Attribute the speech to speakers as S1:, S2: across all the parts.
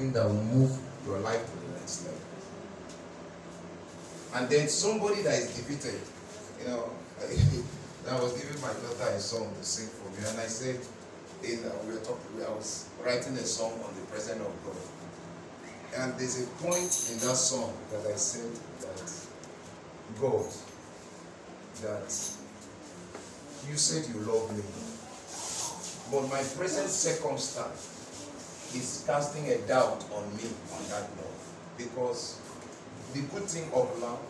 S1: something that will move your life to the next level? And then somebody that is defeated, you know, I was giving my daughter a song to sing for me, and I said, in uh, we were talking, I was writing a song on the presence of God, and there's a point in that song that I said that God, that you said you love me, but my present circumstance is casting a doubt on me on that love because the good thing of love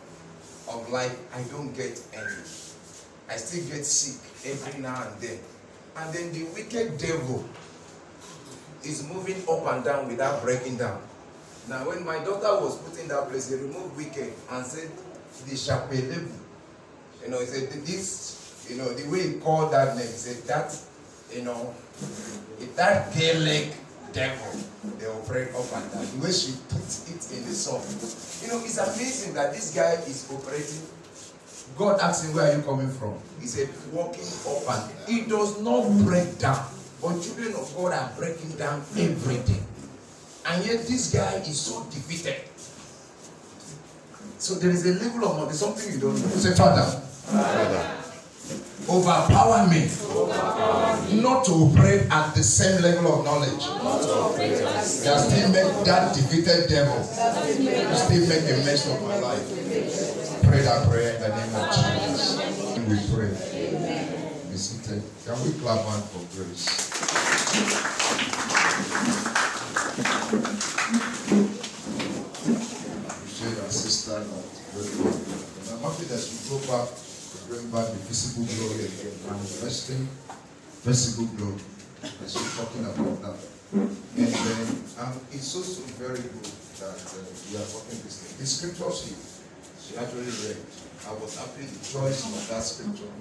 S1: of life I don't get any. I still get sick every now and then. And then the wicked devil is moving up and down without breaking down. Now, when my daughter was put in that place, he removed wicked and said, the chapelevu. You know, he said, this, you know, the way he called that name, he said, that, you know, if that Gaelic devil, they operate up and down. The way she puts it in the song. You know, it's amazing that this guy is operating. God asked him, Where are you coming from? He said, Walking up and It does not break down. But children of God are breaking down everything. And yet this guy is so defeated. So there is a level of there's something you don't know. Say, Father, overpower me, not to operate at the same level of knowledge. That still make that defeated devil still make a mess of my life. Pray that prayer in the name of Jesus. We pray. Be seated. Can we clap hand for grace? Sister and I'm happy that you go back bring back the visible glory again, manifesting visible glory. As you're talking about that. And then um, it's also very good that uh, we are talking this thing. The scripture she, she actually read. I was happy the choice of that scripture.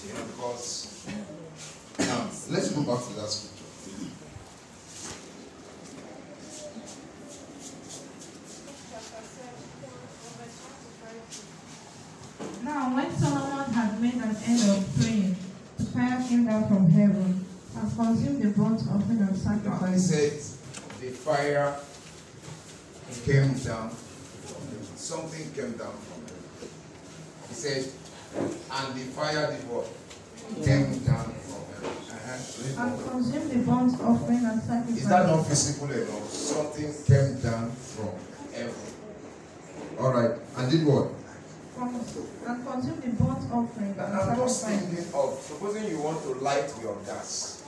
S1: You know, because now let's go back to that scripture.
S2: Now, when Solomon had made an end of praying, the fire came down from heaven and consumed the burnt offering and
S1: Now he
S2: sacrifice.
S1: said the fire came down from heaven. Something came down from heaven. He said, and the fire did what? Came down from heaven. Uh-huh.
S2: And consumed the burnt offering and sacrifice.
S1: Is that not visible enough? Something came down from heaven. All right, and did what?
S2: And consumed the burnt offering and
S1: I'm just thinking of supposing you want to light your gas,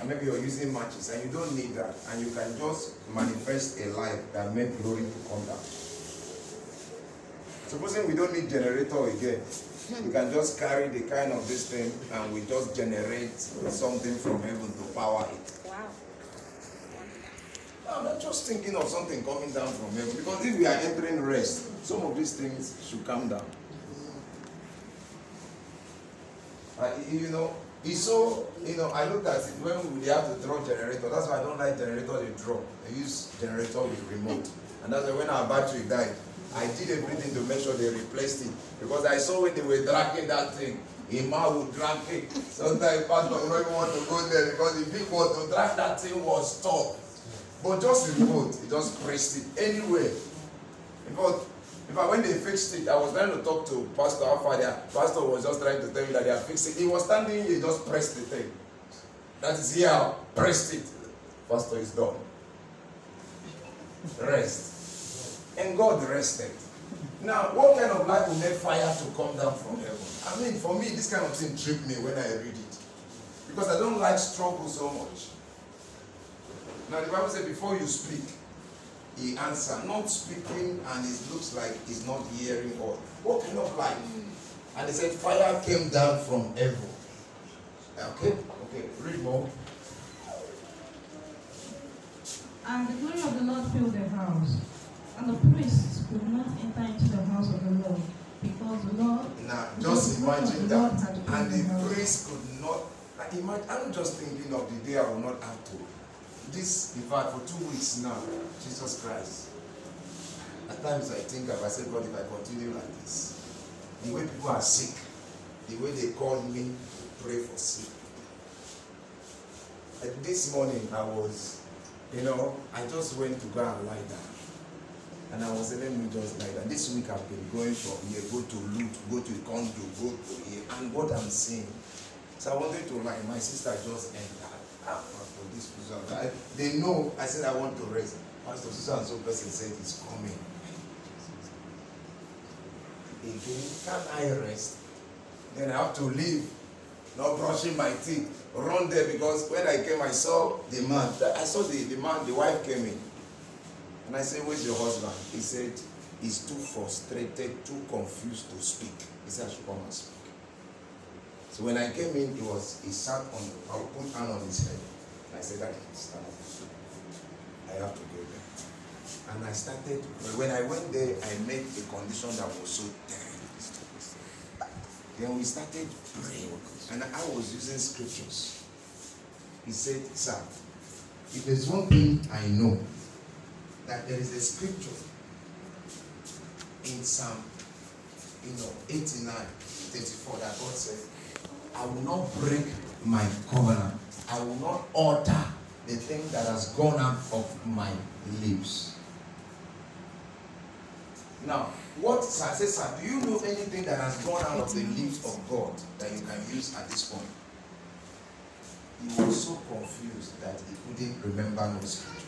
S1: and maybe you're using matches, and you don't need that, and you can just manifest a light that make glory to come down. Supposing we don't need generator again, we can just carry the kind of this thing, and we just generate something from heaven to power it. I'm just thinking of something coming down from heaven because if we are entering rest, some of these things should come down. Uh, you know, it's so, you know, I looked at it when we have to draw generator. That's why I don't like generator they draw. I use generator with remote. And that's why when our battery died, I did everything to make sure they replaced it. Because I saw when they were dragging that thing, Ima would drag it. Sometimes pastor not even want to go there because the one to drag that thing was tough. But just remote, he just pressed it anywhere. In fact, in fact, when they fixed it, I was trying to talk to Pastor Afadia. Pastor was just trying to tell me that they are fixing it. He was standing here, he just pressed the thing. That is here, pressed it. Pastor is done. Rest. And God rested. Now, what kind of life will make fire to come down from heaven? I mean, for me, this kind of thing tripped me when I read it. Because I don't like struggle so much. Now, the Bible said, before you speak, he answer. Not speaking, and it looks like he's not hearing or what kind of life? Hmm. And he said, fire came down from heaven. Okay? Okay, read more.
S2: And the glory of the Lord filled the house. And the priests could not enter into the house of the Lord, because the Lord
S1: Now, just
S2: the
S1: imagine
S2: the
S1: that.
S2: had
S1: And the priests could not. Like, imagine, I'm just thinking of the day I will not have to. This, in fact, for two weeks now, Jesus Christ. At times I think of, I say, God, if I continue like this, the way people are sick, the way they call me to pray for sick. And this morning I was, you know, I just went to go and lie down. And I was telling me just like that. This week I've been going from here, go to Lut, go to Kondo, go to here. And what I'm saying. So I wanted to like my sister just entered. I, they know I said I want to rest. Pastor Susan so person said he's coming. Again, can I rest? Then I have to leave. Not brushing my teeth. Run there because when I came I saw the man. I saw the, the man, the wife came in. And I said, Where's your husband? He said, He's too frustrated, too confused to speak. He said, I should come and speak. So when I came in, he was he sat on the I put hand on his head. I said, up. I have to go there. And I started when I went there, I met a condition that was so terrible. Then we started praying. And I was using scriptures. He said, Sir, if there's one thing I know, that there is a scripture in Psalm, you know, 89, 34 that God says, I will not break my covenant. I will not alter the thing that has gone out of my lips. Now, what sir do you know anything that has gone out of the lips of God that you can use at this point? He was so confused that he couldn't remember no scripture.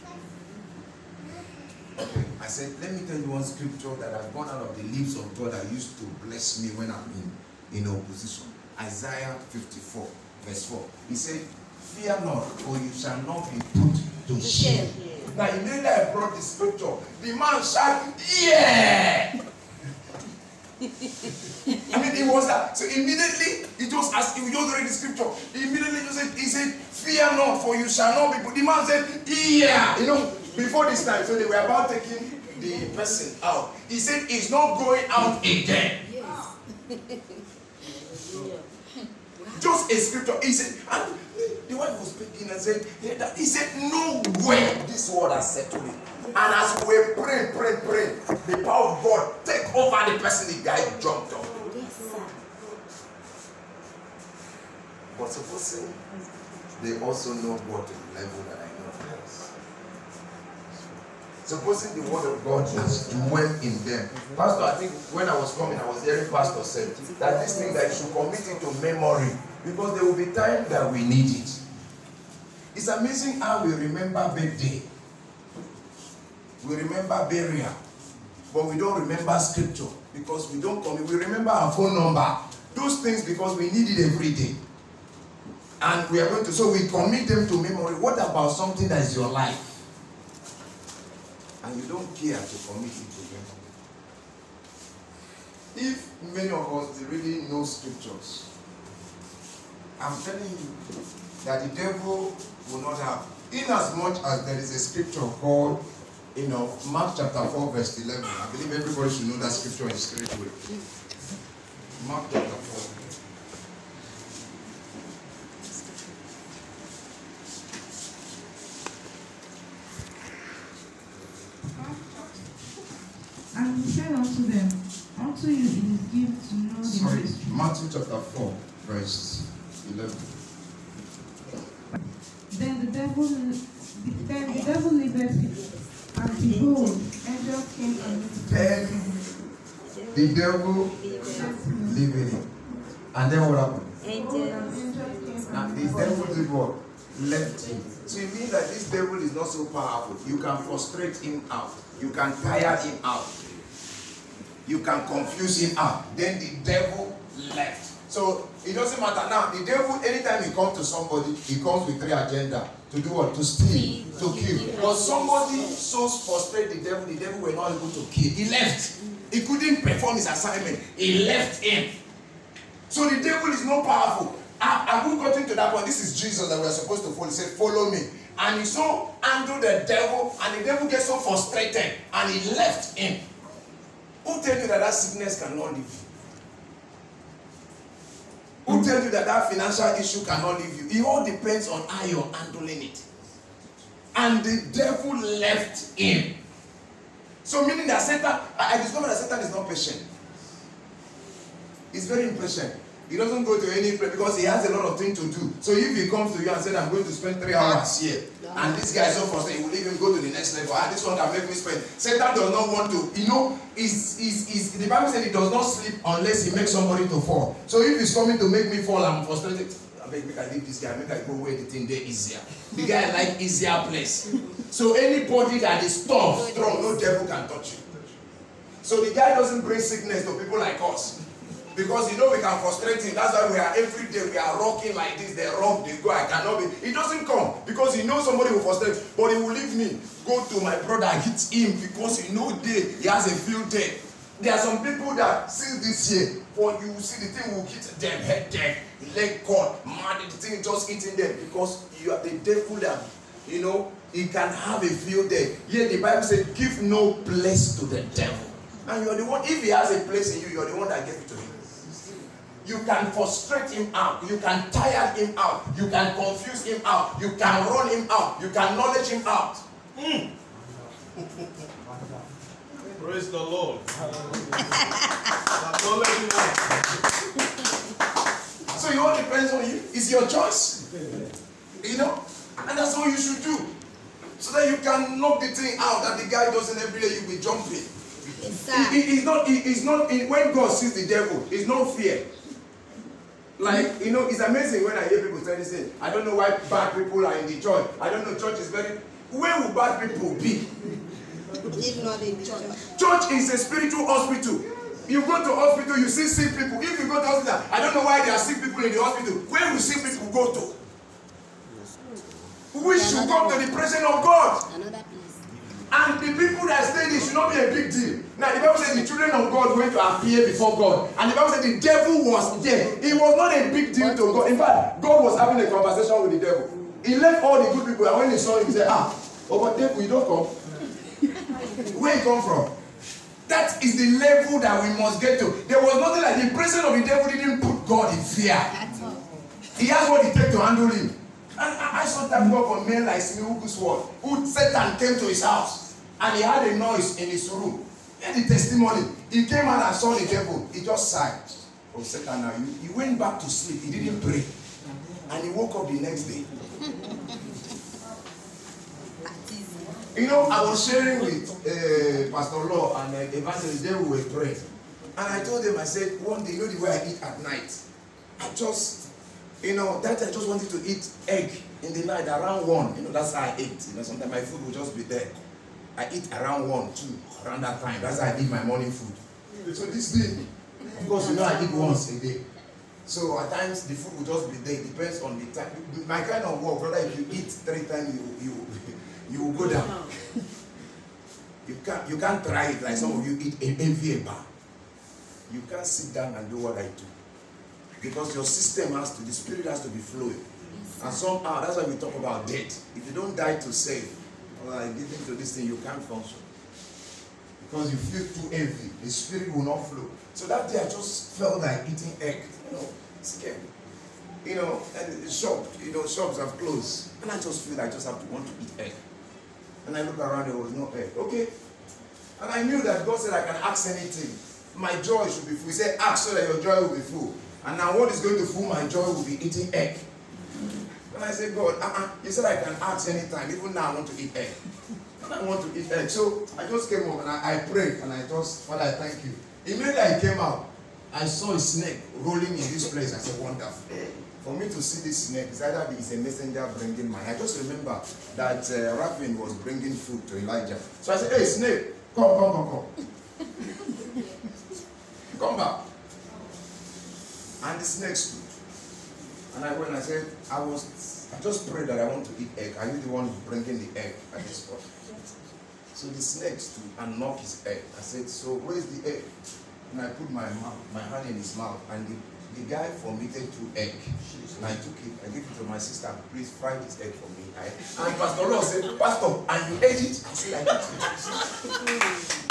S1: Okay, I said, let me tell you one scripture that has gone out of the lips of God that used to bless me when I'm in, in opposition. Isaiah 54, verse 4. He said, Fear not, for you shall not be put to shame. Now, immediately I brought the scripture. The man shouted, Yeah! I mean, it was that. So immediately, he just asked, he just read the scripture. He immediately just said, he said, Fear not, for you shall not be put. The man said, Yeah! You know, before this time, so they were about taking the person out. He said, He's not going out again. Just a scripture. He said, and the wife was speaking and said, he said, No way this word has settled it. And as we pray, pray, pray, the power of God take over the person, the guy jumped up. But supposing they also know God to the level that I know yes. Supposing the word of God has dwelt in them. Pastor, I think when I was coming, I was hearing Pastor said that this thing that you should commit into memory because there will be time that we need it. It's amazing how we remember birthday. We remember burial, but we don't remember scripture because we don't commit. We remember our phone number. Those things because we need it every day. And we are going to, so we commit them to memory. What about something that is your life? And you don't care to commit it to memory. If many of us really know scriptures, I'm telling you that the devil will not have. In as much as there is a scripture called, you know, Mark chapter 4, verse 11. I believe everybody should know that scripture in straight way. Mark chapter 4.
S2: And he said unto them, Unto you it is given to know the
S1: Sorry. Matthew chapter 4, verse 11.
S2: Then the devil, then the devil lifted him, and behold, angels came and
S1: Then the devil leaving him. And then what happened?
S2: And angels and
S1: the devil did what? Left him. So it means that this devil is not so powerful. You can frustrate him out. You can tire him out. you can confuse him out. Then the devil left. So it doesn't matter now. The devil, anytime he comes to somebody, he comes with three agenda to do what? To steal, to kill. But somebody so frustrated the devil, the devil were not able to kill. He left. He couldn't perform his assignment. He left him. So the devil is not powerful. Have we gotten to that point? This is Jesus that we are supposed to follow. He said, Follow me. And he so handled the devil, and the devil gets so frustrated, and he left him. Who tell you that that sickness cannot leave? Who tell you that that financial issue cannot leave you? It all depends on how you're handling it. And the devil left him. So meaning that Satan, I discovered that Satan is not patient. He's very impatient. He doesn't go to any place because he has a lot of things to do. So if he comes to you and says, I'm going to spend three hours here, and this guy is so frustrated, he will even go to the next level. Ah, this one can make me spend. Satan does not want to, you know, is is is the Bible said he does not sleep unless he makes somebody to fall. So if he's coming to make me fall, I'm frustrated. Beg, make I leave this guy, make I go where the thing there easier. The guy like easier place. So anybody that is tough, strong, no devil can touch you. So the guy doesn't bring sickness to people like us. Because you know we can frustrate him. That's why we are every day we are rocking like this. They rock, they go. I cannot be. He doesn't come because he knows somebody will frustrate, but he will leave me. Go to my brother, hit him because he know day he has a field day. There are some people that since this year, for you see the thing will hit them head dead, leg cut, man, the thing just hitting them because you are the devil that you know he can have a field day. Here the Bible said, give no place to the devil. And you're the one, if he has a place in you, you're the one that gave it to him. You can frustrate him out. You can tire him out. You can confuse him out. You can run him out. You can knowledge him out. Mm.
S3: Praise the Lord. Acknowledge.
S1: So it all depends on you. It's your choice. You know? And that's what you should do. So that you can knock the thing out that the guy doesn't every day you be jumping.
S4: Yes,
S1: It-
S4: sir.
S1: it- it's not, it- it's not, it- when God sees the devil, it's no fear. Like, you know, it's amazing when I hear people say this thing. I don't know why bad people are in the church. I don't know, church is very, where will bad people be?
S4: If not in church.
S1: Church is a spiritual hospital. You go to hospital, you see sick people. If you go to hospital, I don't know why there are sick people in the hospital. Where will sick people go to? We should come to the presence of God. And the people that stay there should not be a big deal. Now, the Bible said the children of God went to appear before God. And the Bible said the devil was there. It was not a big deal to God. In fact, God was having a conversation with the devil. He left all the good people. And when he saw him, he said, Ah, oh, but devil, you don't come. Where you come from? That is the level that we must get to. There was nothing like the presence of the devil didn't put God in fear. He has what it takes to handle him. I, saw that God for men like me who sword, who Satan came to his house and he had a noise in his room. He had the testimony. He came out and saw the devil. He just sighed. Oh, Satan, now. He went back to sleep. He didn't pray. And he woke up the next day. You know, I was sharing with uh, Pastor Law and uh, Evangelist, they were praying. And I told them, I said, one day, you know the way I eat at night? I just, you know, that I just wanted to eat egg in the night around one. You know, that's how I ate. You know, sometimes my food will just be there. I eat around one, two, around that time. That's how I eat my morning food. So this day, of course, you know, I eat once a day. So at times the food will just be there. It depends on the time. My kind of work, brother, if you eat three times, you you you will go down. You can't you can't try it like some of you eat envy a bar. You can't sit down and do what I do. Because your system has to, the spirit has to be flowing. And somehow that's why we talk about death. If you don't die to save, or like giving to this thing, you can't function. Because you feel too heavy, the spirit will not flow. So that day I just felt like eating egg. You know, scared. You know, and the shop, you know, shops have closed. And I just feel I just have to want to eat egg. And I look around, there was no egg. Okay. And I knew that God said I can ask anything. My joy should be full. He said, ask so that your joy will be full. And now what is going to fool my joy will be eating egg. And I said, God, uh-uh. You said I can ask anytime. Even now I want to eat egg. And I want to eat egg. So I just came up and I, I prayed and I just, Father, I thank you. Immediately I came out, I saw a snake rolling in this place. I said, wonderful. For me to see this snake, it's either it's a messenger bringing mine. I just remember that uh, Raphael was bringing food to Elijah. So I said, hey, snake, come, come, come, come. Come back. And the snake stood. And I went and I said, I was, I just prayed that I want to eat egg. Are you the one bringing the egg at this point? So the snake stood and knocked his egg. I said, so where's the egg? And I put my mouth, my hand in his mouth, and the, the guy vomited two egg. And I took it, I gave it to my sister. Please fry this egg for me. I, and Pastor Law said, Pastor, and you ate it? I said, I it.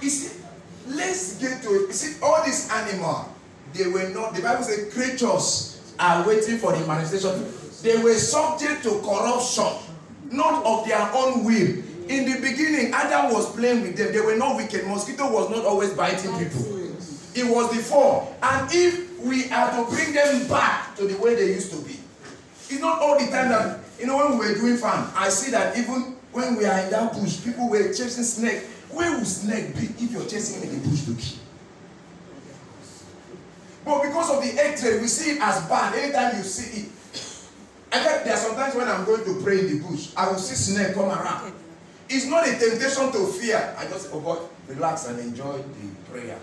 S1: You see, let's get to it. You see, all these animals, they were not, the Bible says creatures are waiting for the manifestation. They were subject to corruption, not of their own will. In the beginning, Adam was playing with them. They were not wicked. Mosquito was not always biting people. It was fall. And if we are to bring them back to the way they used to be, it's not all the time that, you know, when we were doing farm, I see that even when we are in that bush, people were chasing snake. Where will snake be if you're chasing in the bush to kill? But because of the trade, we see it as bad. Anytime you see it, I bet there are sometimes when I'm going to pray in the bush, I will see snake come around. It's not a temptation to fear. I just oh God, relax and enjoy the prayer.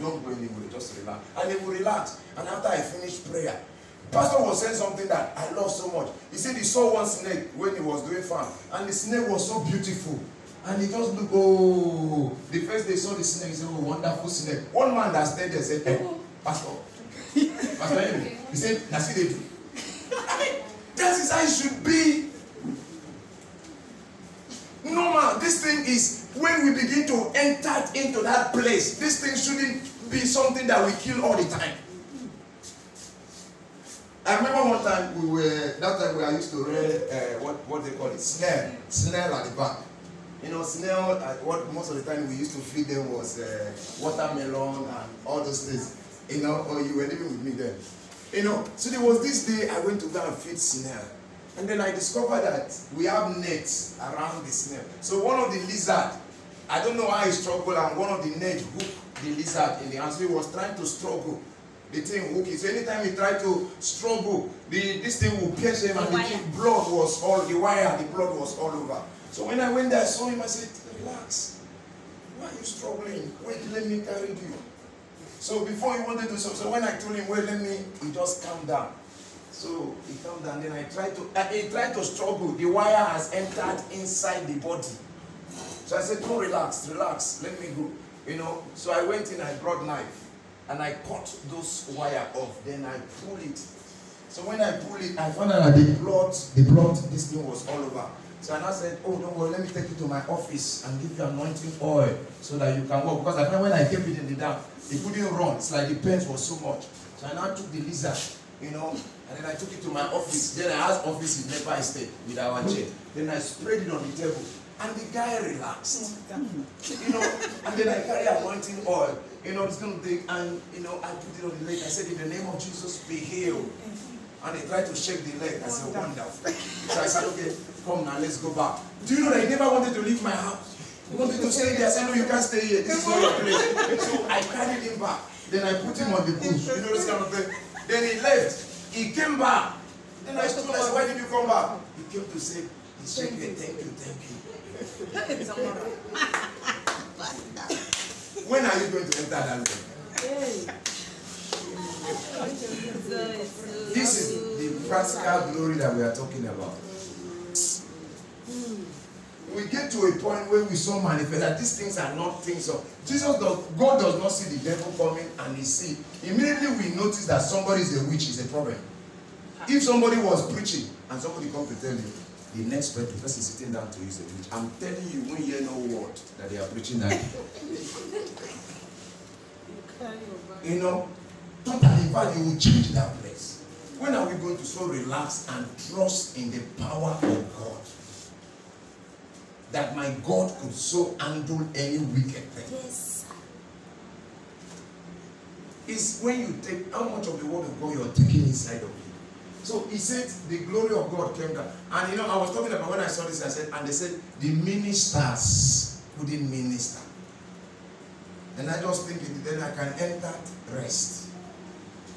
S1: Don't go anywhere, just relax. And they will relax. And after I finish prayer, Pastor was saying something that I love so much. He said he saw one snake when he was doing farm, and the snake was so beautiful. And he just looked, oh, the first they saw the snake, he said, oh, wonderful snake. One man that stayed there said, hey, Pastor, Pastor Henry, he said, that's what they do. I mean, that is how it should be. Normal. This thing is when we begin to enter into that place. This thing shouldn't be something that we kill all the time. I remember one time we were that time we I used to read uh, what what they call it snail snail at the back. You know snail. Uh, what most of the time we used to feed them was uh, watermelon and all those things. You know, or you were living with me then. You know, so there was this day I went to go and feed snail. And then I discovered that we have nets around the snail. So one of the lizard, I don't know how he struggled, and one of the net hooked the lizard in the hand. So he was trying to struggle. The thing hook it. So anytime he tried to struggle, the this thing will pierce him, and the, blood was all the wire, the blood was all over. So when I went there, I saw him. I said, "Relax. Why are you struggling? Wait, let me carry you." So before he wanted to, so, so when I told him, "Wait, let me," he just calmed down. So he calmed down. Then I tried to, uh, he tried to struggle. The wire has entered inside the body. So I said, "No, relax, relax. Let me go." You know. So I went in. I brought knife, and I cut those wire off. Then I pull it. So when I pull it, I found out that the blood, the blood, this thing was all over. So I now said, "Oh, don't worry. Let me take you to my office and give you anointing oil so that you can walk." Because I found when I kept it in the dam, it couldn't run. It's like the pain was so much. So I now took the lizard, you know, and then I took it to my office. Then I asked office in Nepal Estate with our chair. Then I sprayed it on the table. And the guy relaxed. You know, and then I carry anointing oil. You know, it's going to take, and, you know, I put it on the leg. I said, in the name of Jesus, be healed. And he tried to shake the leg. I said, wonderful. So I said, okay, come now, let's go back. Do you know that he never wanted to leave my house? He wanted to stay there. I said, no, you can't stay here. This is not your place. So I carried him back. Then I put him on the bush. You know this kind of thing. Then he left. He came back. Then I told him, why did you come back? He came to say, he's shaking, thank you, thank you. When are you going to enter that room? This is the practical glory that we are talking about. We get to a point where we saw manifest that these things are not things of Jesus does God does not see the devil coming and he see. Immediately we notice that somebody is a witch is a problem. If somebody was preaching and somebody come to tell you the next person, person sitting down to you is a witch. I'm telling you when you hear no word that they are preaching that. you know, totally fact you will change that place. When are we going to so relax and trust in the power of God? That my God could so handle any wicked thing.
S4: Yes.
S1: It's when you take how much of the word of God you're taking inside of you. So he said the glory of God came down. And you know, I was talking about when I saw this, I said, and they said the ministers couldn't minister. And I just think then I can enter rest.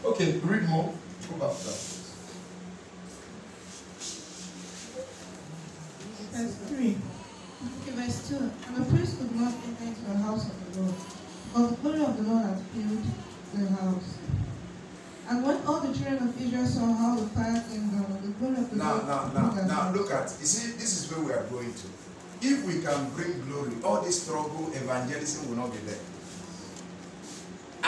S1: Okay, read more. Go back to that.
S2: Verse 3. Okay, verse 2. And the priest could not enter into the house of the Lord, because the glory of the Lord had filled the house. And when all the children of Israel saw how the fire came down, and the glory of the
S1: Now,
S2: Lord
S1: now, now, now,
S2: house.
S1: look at. You see, this is where we are going to. If we can bring glory, all this struggle, evangelism will not be there.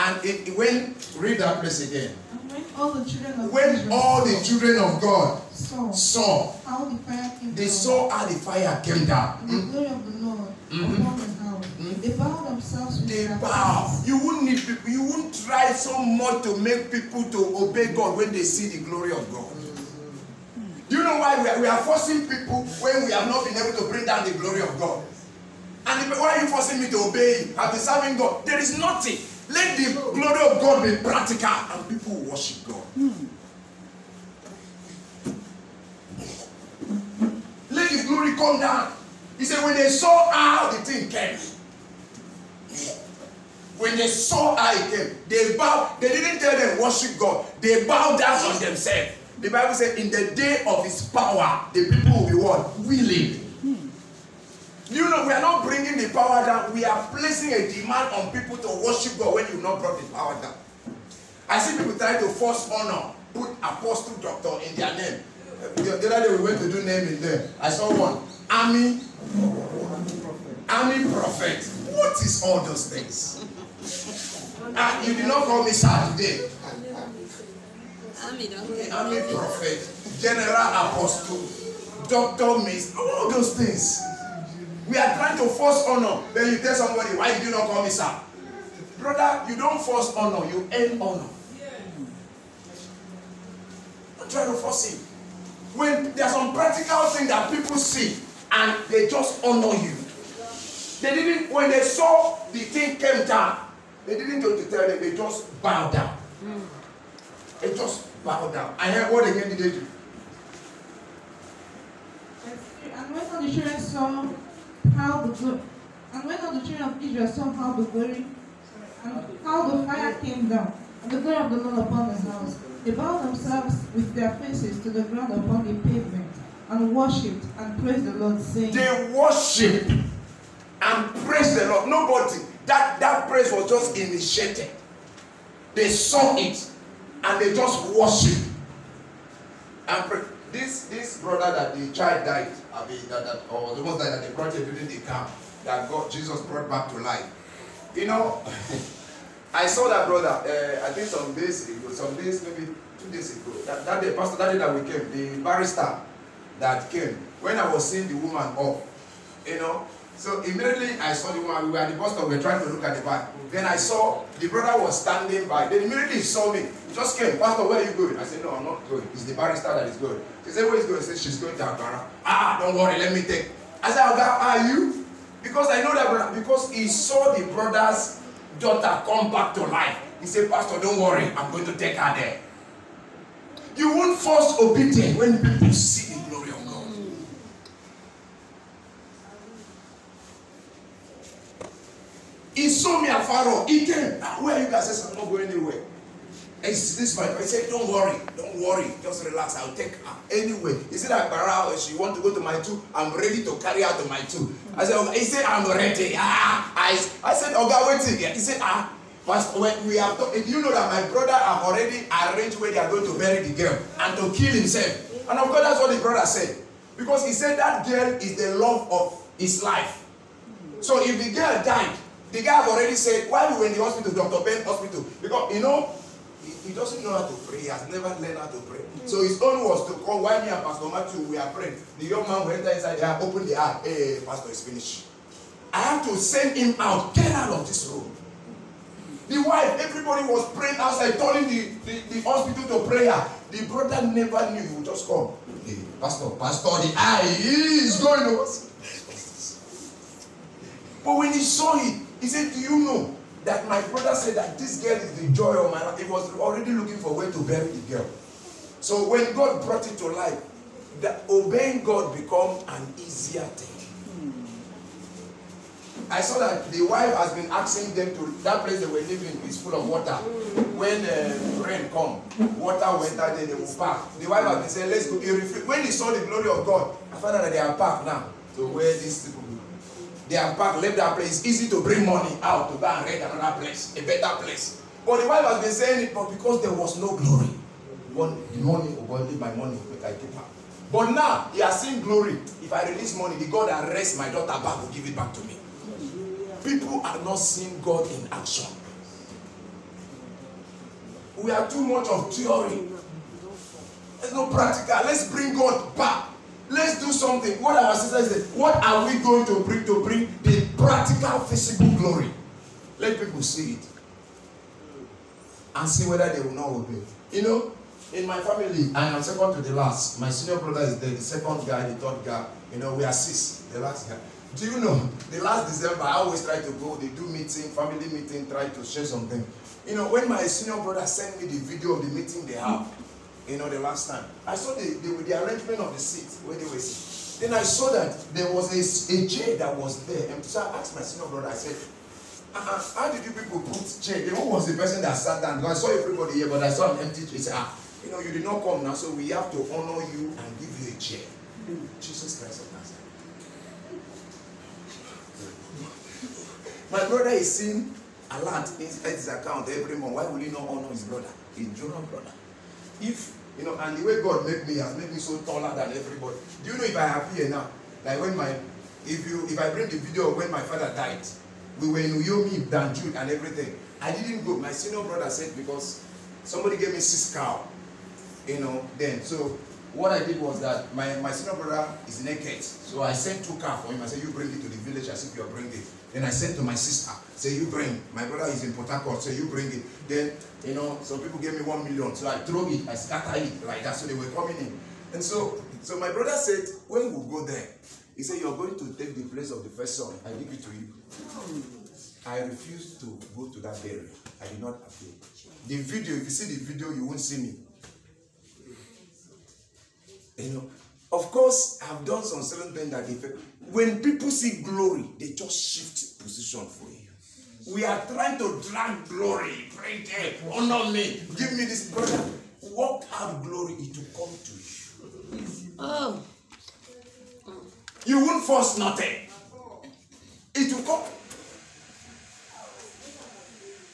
S1: And it, when read that place again.
S2: When all the children of
S1: When all the children of God
S2: saw
S1: saw,
S2: how the fire came down.
S1: they
S2: down,
S1: saw how the fire came down.
S2: and the glory of the Lord
S1: Mhm.
S2: upon the house,
S1: Mhm.
S2: they bowed themselves with
S1: They
S2: their
S1: bow. You wouldn't need people. You wouldn't try so much to make people to obey God when they see the glory of God. Do you know why we are, we are forcing people when we have not been able to bring down the glory of God? And why are you forcing me to obey you? I've been serving God. There is nothing. Let the glory of God be practical and people worship God. Let the glory come down. He said, when they saw how the thing came, when they saw how it came, they bowed. They didn't tell them worship God. They bowed down on themselves. The Bible said, in the day of His power, the people will be what willing. We are not bringing the power down. We are placing a demand on people to worship God when you've not brought the power down. I see people try to force honor, put apostle doctor in their name. The, the other day we went to do name in there. I saw one army, army prophet. What is all those things? Ah, you did not call me sir today.
S4: Army.
S1: Army prophet, general apostle, doctor, miss, all those things. We are trying to force honor. Then you tell somebody, why did you not call me sir? Brother, you don't force honor, you earn honor. Don't try to force it. When there's some practical thing that people see and they just honor you. They didn't, when they saw the thing came down, they didn't go to tell them, they just bowed down. They just bowed down. And then what again did they do?
S2: And when the children saw how the and when all the children of Israel saw how the glory and how the fire came down, and the glory of the Lord upon the house, they bowed themselves with their faces to the ground upon the pavement, and worshipped and praised the Lord, saying,
S1: They worship and praise the Lord. Nobody, that, that praise was just initiated. They saw it and they just worship. And pray. This this brother that the child died, I mean that, that or the ones that they brought him during the camp, that God Jesus brought back to life. You know, I saw that brother. Uh, I think some days ago, some days maybe two days ago. That, that day, pastor, that day that we came, the barrister that came when I was seeing the woman off, you know. So immediately I saw the woman. We were at the bus stop. We were trying to look at the back. Then I saw the brother was standing by. Then immediately he saw me. He just came. Pastor, where are you going? I said, No, I'm not going. It's the barrister that is going. He said, Where is going? He said, She's going to Agbara. Ah, don't worry. Let me take. I said, Oga, are you? Because I know that brother. Because he saw the brother's daughter come back to life. He said, Pastor, don't worry. I'm going to take her there. You won't force obedience when people see He saw me afar off. He came. "Ah, Where are you guys? I said, I'm not going anywhere. And this is my He said, Don't worry, don't worry, just relax. I'll take her anyway. He said, Agbara, she want to go to my two. I'm ready to carry her to my two. I said, "Oga," He said, I'm ready. Ah, I, I said, Oga, wait here. He said, Ah, Pastor, when we have to, you know that my brother have already arranged where they are going to bury the girl and to kill himself. And of course, that's what the brother said. Because he said that girl is the love of his life. So if the girl died, the guy have already said, why we were in the hospital, Dr. Ben hospital? Because, you know, he, he doesn't know how to pray. He has never learned how to pray. So his own was to call, why me and Pastor Matthew, we are praying. The young man enter inside there, open the eye. Hey, Pastor, is finished. I have to send him out. Get out of this room. The wife, everybody was praying outside, turning the, the, the hospital to prayer. The brother never knew. He would just come. Hey, Pastor, Pastor, the eye is going over. But when he saw it, he said, Do you know that my brother said that this girl is the joy of my life? He was already looking for where to bury the girl. So when God brought it to life, that obeying God become an easier thing. I saw that the wife has been asking them to that place they were living is full of water. When uh, rain come, water went enter there, they will park. The wife has been saying, Let's go. When he saw the glory of God, I found out that they are parked now. So where these people. They have back left that place. Easy to bring money out to go and rent another place, a better place. But the wife has been saying it, but because there was no glory. One, money, oh God, leave my money, I keep her. But now he has seen glory. If I release money, the God that raised my daughter back will give it back to me. People are not seeing God in action. We are too much of theory. There's no practical. Let's bring God back. Let's do something. What our sister said. What are we going to bring to bring the practical, physical glory? Let people see it and see whether they will not obey. You know, in my family, I am second to the last. My senior brother is there, the second guy, the third guy. You know, we are six, the last guy. Do you know, the last December, I always try to go, they do meeting, family meeting, try to share something. You know, when my senior brother sent me the video of the meeting they have, you know, the last time, I saw the, the, the arrangement of the seats where they were sitting. Then I saw that there was a, a chair that was there. And so I asked my senior brother, I said, uh-uh, how did you people put chair? Then who was the person that sat down? Because I saw everybody here, but I saw an empty chair. He said, ah, you know, you did not come now, so we have to honor you and give you a chair. Jesus Christ of Nazareth. My brother is seeing a lot inside his account every month. Why would he not honor his brother? His junior brother. If you know, and the way God made me has made me so taller than everybody. Do you know if I appear now? Like when my if you if I bring the video of when my father died, we were in Uyomi, Danjud, and everything. I didn't go. My senior brother said because somebody gave me six cow, you know, then. So what I did was that my, my senior brother is naked. So I sent two cow for him. I said, you bring it to the village as if you're bringing it. Then I sent to my sister, say, you bring. My brother is in Port Harcourt, so you bring it. Then, you know, some people gave me one million. So I throw it, I scatter it like that. So they were coming in. And so, so my brother said, when we go there, he said, you're going to take the place of the first son. I give it to you. I refused to go to that burial. I did not appear. The video, if you see the video, you won't see me. You know, of course, I've done some certain things that if when people see glory, they just shift position for you. We are trying to drag glory, bring it, honor me, give me this brother. Walk out glory, it will come to you.
S4: Oh,
S1: You won't force nothing. It will come.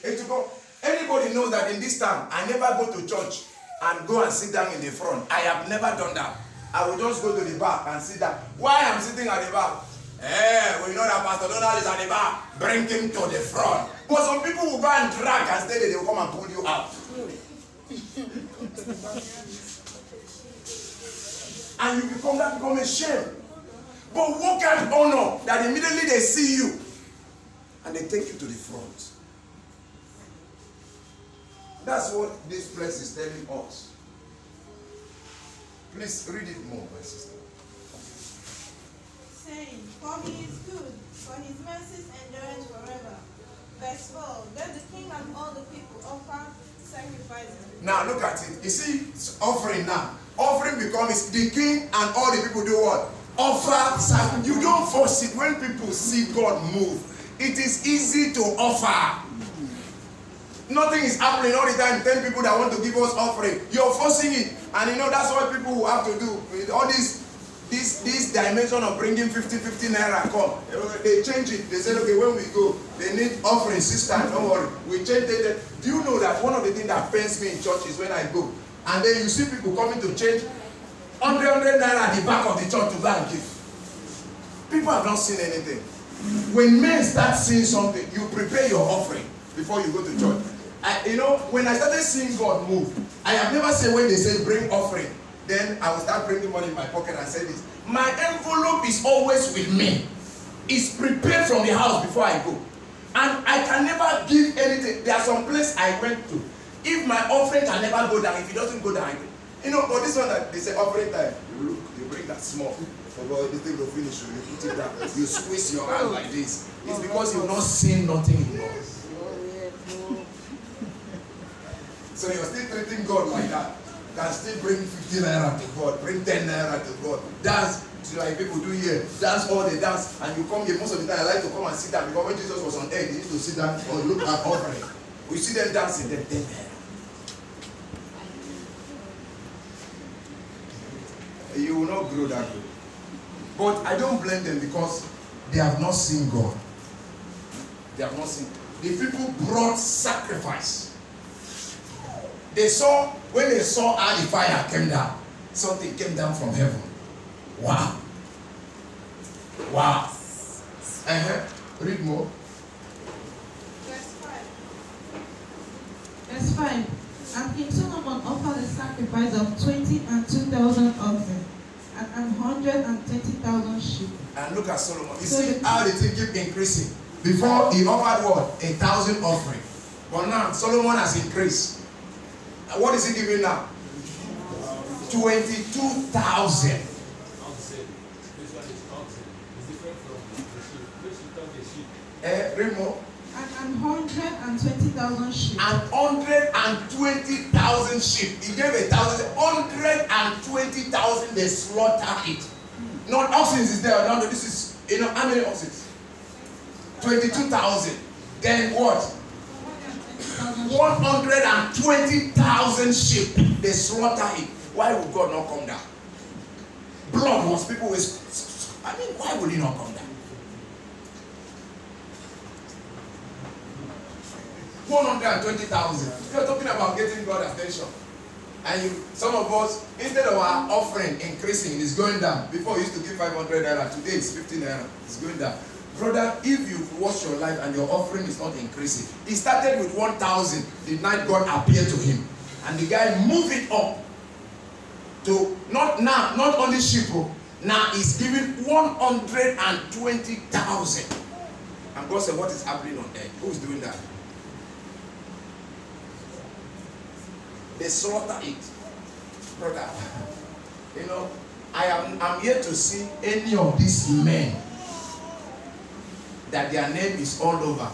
S1: It will come. Anybody knows that in this town, I never go to church and go and sit down in the front. I have never done that. I will just go to the back and sit down. Why I'm sitting at the back? Eh, we know that Pastor Donald is at the back. Bring him to the front. But some people will go and drag and stay there. They will come and pull you out. and you become that become a shame. But walk out honor that immediately they see you and they take you to the front. That's what this place is telling us. Please read it more, my sister.
S2: saying, For he is good, for his mercies endureth forever. Verse 4 Then the king and all the people offer sacrifices.
S1: Now look at it. You see, it's offering now. Offering becomes the king and all the people do what? Offer. sac- You don't force it. When people see God move, it is easy to offer. Nothing is happening all the time. Ten people that want to give us offering. You're forcing it. And you know that's what people will have to do. With all this this this dimension of bringing 50 50 naira come they change it they say okay when we go they need offering sister don't worry we change it do you know that one of the things that pains me in church is when i go and then you see people coming to change 100 100 naira at the back of the church to go and give people have not seen anything when men start seeing something you prepare your offering before you go to church I, you know when i started seeing god move i have never said when they say bring offering then I will start bringing money in my pocket and say this. My envelope is always with me. It's prepared from the house before I go. And I can never give anything. There are some place I went to. If my offering can never go down, if it doesn't go down, I go. You know, but this one that they say offering time, you look, you bring that small. For God, this thing will finish. You put it down. You squeeze your hand like this. It's because you've not seen nothing in God. So you're still treating God like that. Can still bring 50 naira to God, bring 10 naira to God. To like people do here. Dance all the dance. And you come here most of the time. I like to come and sit down because when Jesus was on earth, he used to sit down or look at offering. We see them dancing, then 10 naira. You will not grow that way. But I don't blame them because they have not seen God. They have not seen. The people brought sacrifice. They saw, when they saw how the fire came down, something came down from heaven. Wow. Wow. Uh-huh. Read more.
S2: Verse 5. Verse 5. And King Solomon offered a sacrifice of 20 and 2,000 oxen and an hundred and thirty thousand sheep.
S1: And look at Solomon. You
S2: So
S1: see how the thing keep increasing. Before he offered what? A thousand offering. But now Solomon has increased. What is he giving now?
S3: 22,000.
S1: Uh, read more.
S2: And 120,000 sheep.
S1: And 120,000 sheep. He gave a thousand. 120,000 they slaughtered it. Hmm. Not oxen is there. No, no, this is, you know, how many oxen? 22,000. Then what?
S2: 120,000 sheep.
S1: They slaughter it. Why would God not come down? Blood was people with. I mean, why would he not come down? 120,000. You're talking about getting God attention. And you, some of us, instead of our offering increasing, it's going down. Before we used to give 500 naira, today it's 50 naira. It's going down. Brother, if you've watched your life and your offering is not increasing, he started with 1,000 the night God appeared to him. And the guy moved it up to not now, not only sheep, oh, now he's giving 120,000. And God said, What is happening on earth? Is doing that? They slaughter it. Brother, you know, I am I'm here to see any of these men that their name is all over.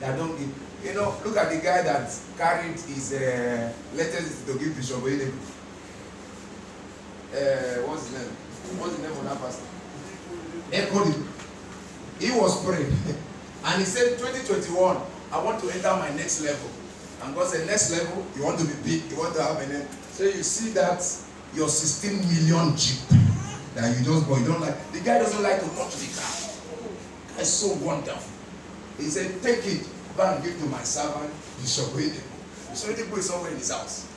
S1: That don't give. You know, look at the guy that carried his uh, letters to give Bishop Oyedepo. Uh, what's his name? What's the name of that pastor? Echoed it. He was praying. and he said, 2021, I want to enter my next level. And God said, next level, you want to be big, you want to have a name. So you see that your 16 million Jeep that you just bought, you don't like. The guy doesn't like to touch the car. It's so wonderful. He said, take it, go and give to my servant, Bishop Oyedepo is somewhere in his house.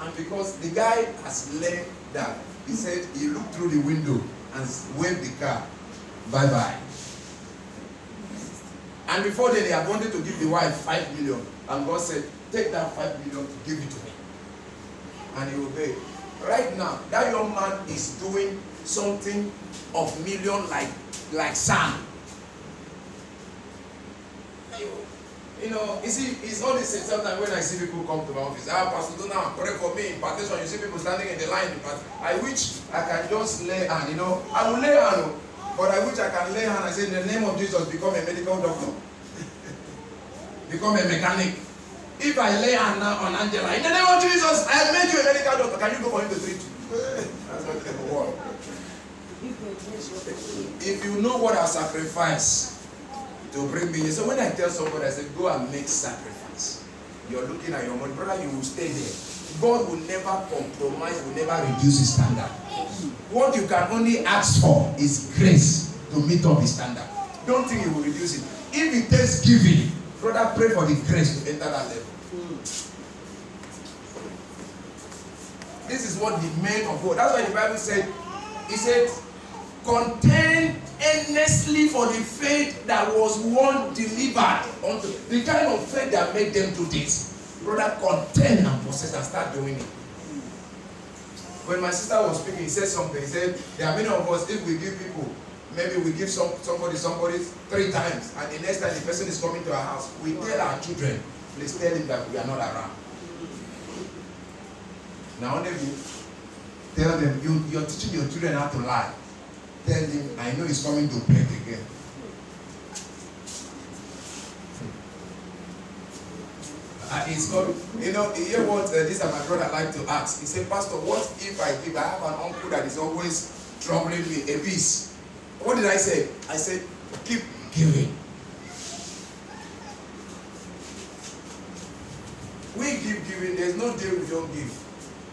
S1: And because the guy has learned that, he said he looked through the window and waved the car, bye bye. And before then, he had wanted to give the wife five million. And God said, take that five million to give it to me. And he obeyed. Right now, that young man is doing something of million like like sand. You, know, you see, it's all the same. Sometimes when I see people come to my office, ah, Pastor Dona, pray for me. Impartation, you see people standing in the line. But I wish I can just lay hand. You know, I will lay hand, oh, but I wish I can lay hand. I say, in the name of Jesus, become a medical doctor, become a mechanic. If I lay hand now on Angela, in the name of Jesus, I have made you a medical doctor. Can you go for him to treat you? That's what the word. If you know what I sacrifice to bring me here. So when I tell somebody, I say, go and make sacrifice. You're looking at your money, brother, you will stay there. God will never compromise, will never reduce his standard. What you can only ask for is grace to meet up his standard. Don't think he will reduce it. If it takes giving, brother, pray for the grace to enter that level. This is what the men of God. That's why the Bible said, He said, contend earnestly for the faith that was one delivered unto the kind of faith that made them do this. Brother, contend and possess and start doing it. When my sister was speaking, he said something. He said, There are many of us, if we give people, maybe we give some, somebody somebody three times, and the next time the person is coming to our house, we tell our children, please tell him that we are not around. Now, only you tell them, you, you're teaching your children how to lie. Tell him, I know he's coming to bed again. Uh, it's called, you know, you hear what uh, this and my brother like to ask. He said, Pastor, what if I give? I have an uncle that is always troubling me, a piece. What did I say? I said, keep giving. We give giving, there's no day we don't give.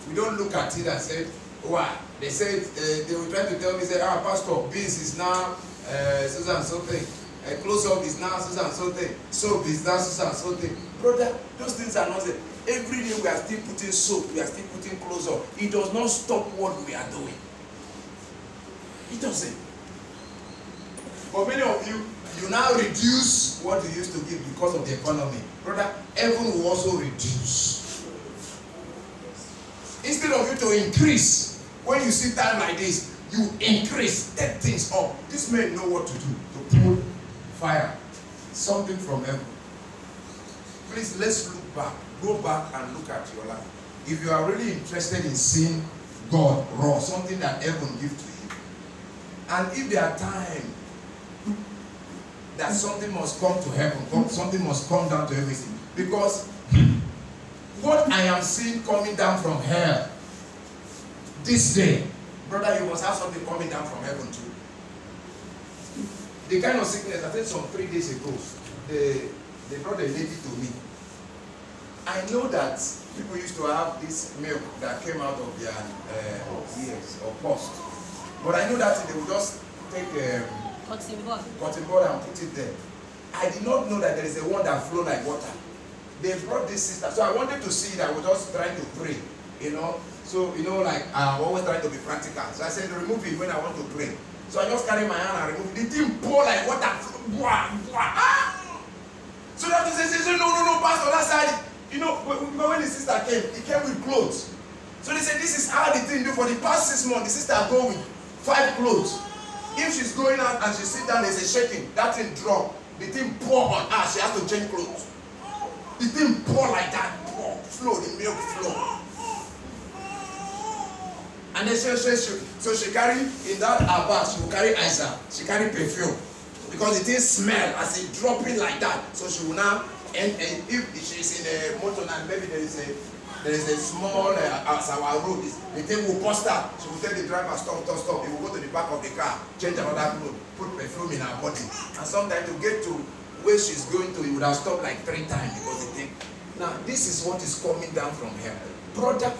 S1: We don't look at it and say, why? They said uh, they were trying to tell me, say, ah, Pastor, beans is now uh, Susan Sote. Uh, close up is now Susan Sote. Soap is now Susan Sote. Brother, those things are not there. Every day we are still putting soap, we are still putting close up. It does not stop what we are doing. It doesn't. But many of you, you now reduce what you used to give because of the economy. Brother, heaven will also reduce. Instead of you to increase, when you see time like this, you increase, take things up. This men know what to do to pull fire, something from heaven. Please let's look back. Go back and look at your life. If you are really interested in seeing God raw, something that heaven gives to you, and if there are time that something must come to heaven, something must come down to everything, because what I am seeing coming down from hell this day, brother, you must have something coming down from heaven too. The kind of sickness, I think some three days ago, they, they brought a lady to me. I know that people used to have this milk that came out of their uh, ears or post. But I know that they would just take um,
S4: Cotton bud
S1: and put it there. I did not know that there is a one that flow like water. They brought this sister. So I wanted to see. I was just trying to pray, you know. So, you know, like I'm always trying to be practical. So I said, remove it when I want to pray. So I just carry my hand and remove it. The thing pour like water. Ah! So that say, say, no, no, no, pastor, that side. You know, when when the sister came, he came with clothes. So they said, this is how the thing do for the past six months. The sister go with five clothes. If she's going out and she sit down, there's a shaking. That thing drop. The thing pour on her. She has to change clothes. The thing pour like that. Pour, flow, the milk flow. And then she, she, she, so she carry in that bag, she will carry Isa. She carry perfume. Because the thing smell as it dropping like that. So she will now, and, and if she's in a motor now, maybe there is a there is a small uh, as our road is the thing will bust her. She will tell the driver stop, stop, stop. He will go to the back of the car, change another clothes, put perfume in her body. And sometimes to get to where she's going to, he would have stopped like three times because the thing. Now this is what is coming down from here. Brother,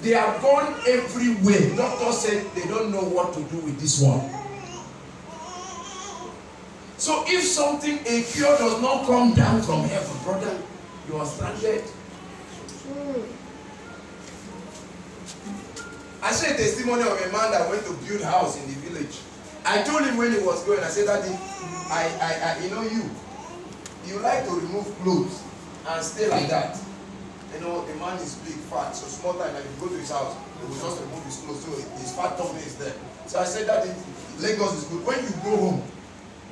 S1: they have gone everywhere. Doctor said they don't know what to do with this one. So if something, a cure does not come down from heaven, brother, you are stranded. I saw testimony of a man that went to build house in the village. I told him when he was going, I said, Daddy, I, I, I, you know you, you like to remove clothes and stay like that. You know, the man is big, fat, so small time, like you go to his house, he will just remove his clothes, so his fat tummy is there. So I said, Daddy, Lagos is good. When you go home,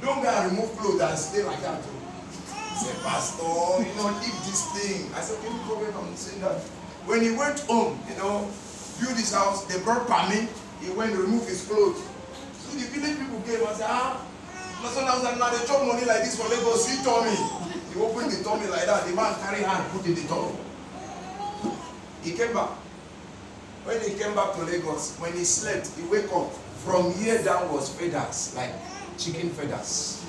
S1: don't go and remove clothes and stay like that. Too. He said, Pastor, you know, leave this thing. I said, no problem, I'm saying that. When he went home, you know, build his house, they brought Pami, he went to remove his clothes. So the village people came and said, ah, son was like, now they chop money like this for Lagos, see Tommy. He opened the tummy like that, the man carry hand, put in the tummy. He came back. When he came back to Lagos, when he slept, he wake up. From here down was feathers, like chicken feathers.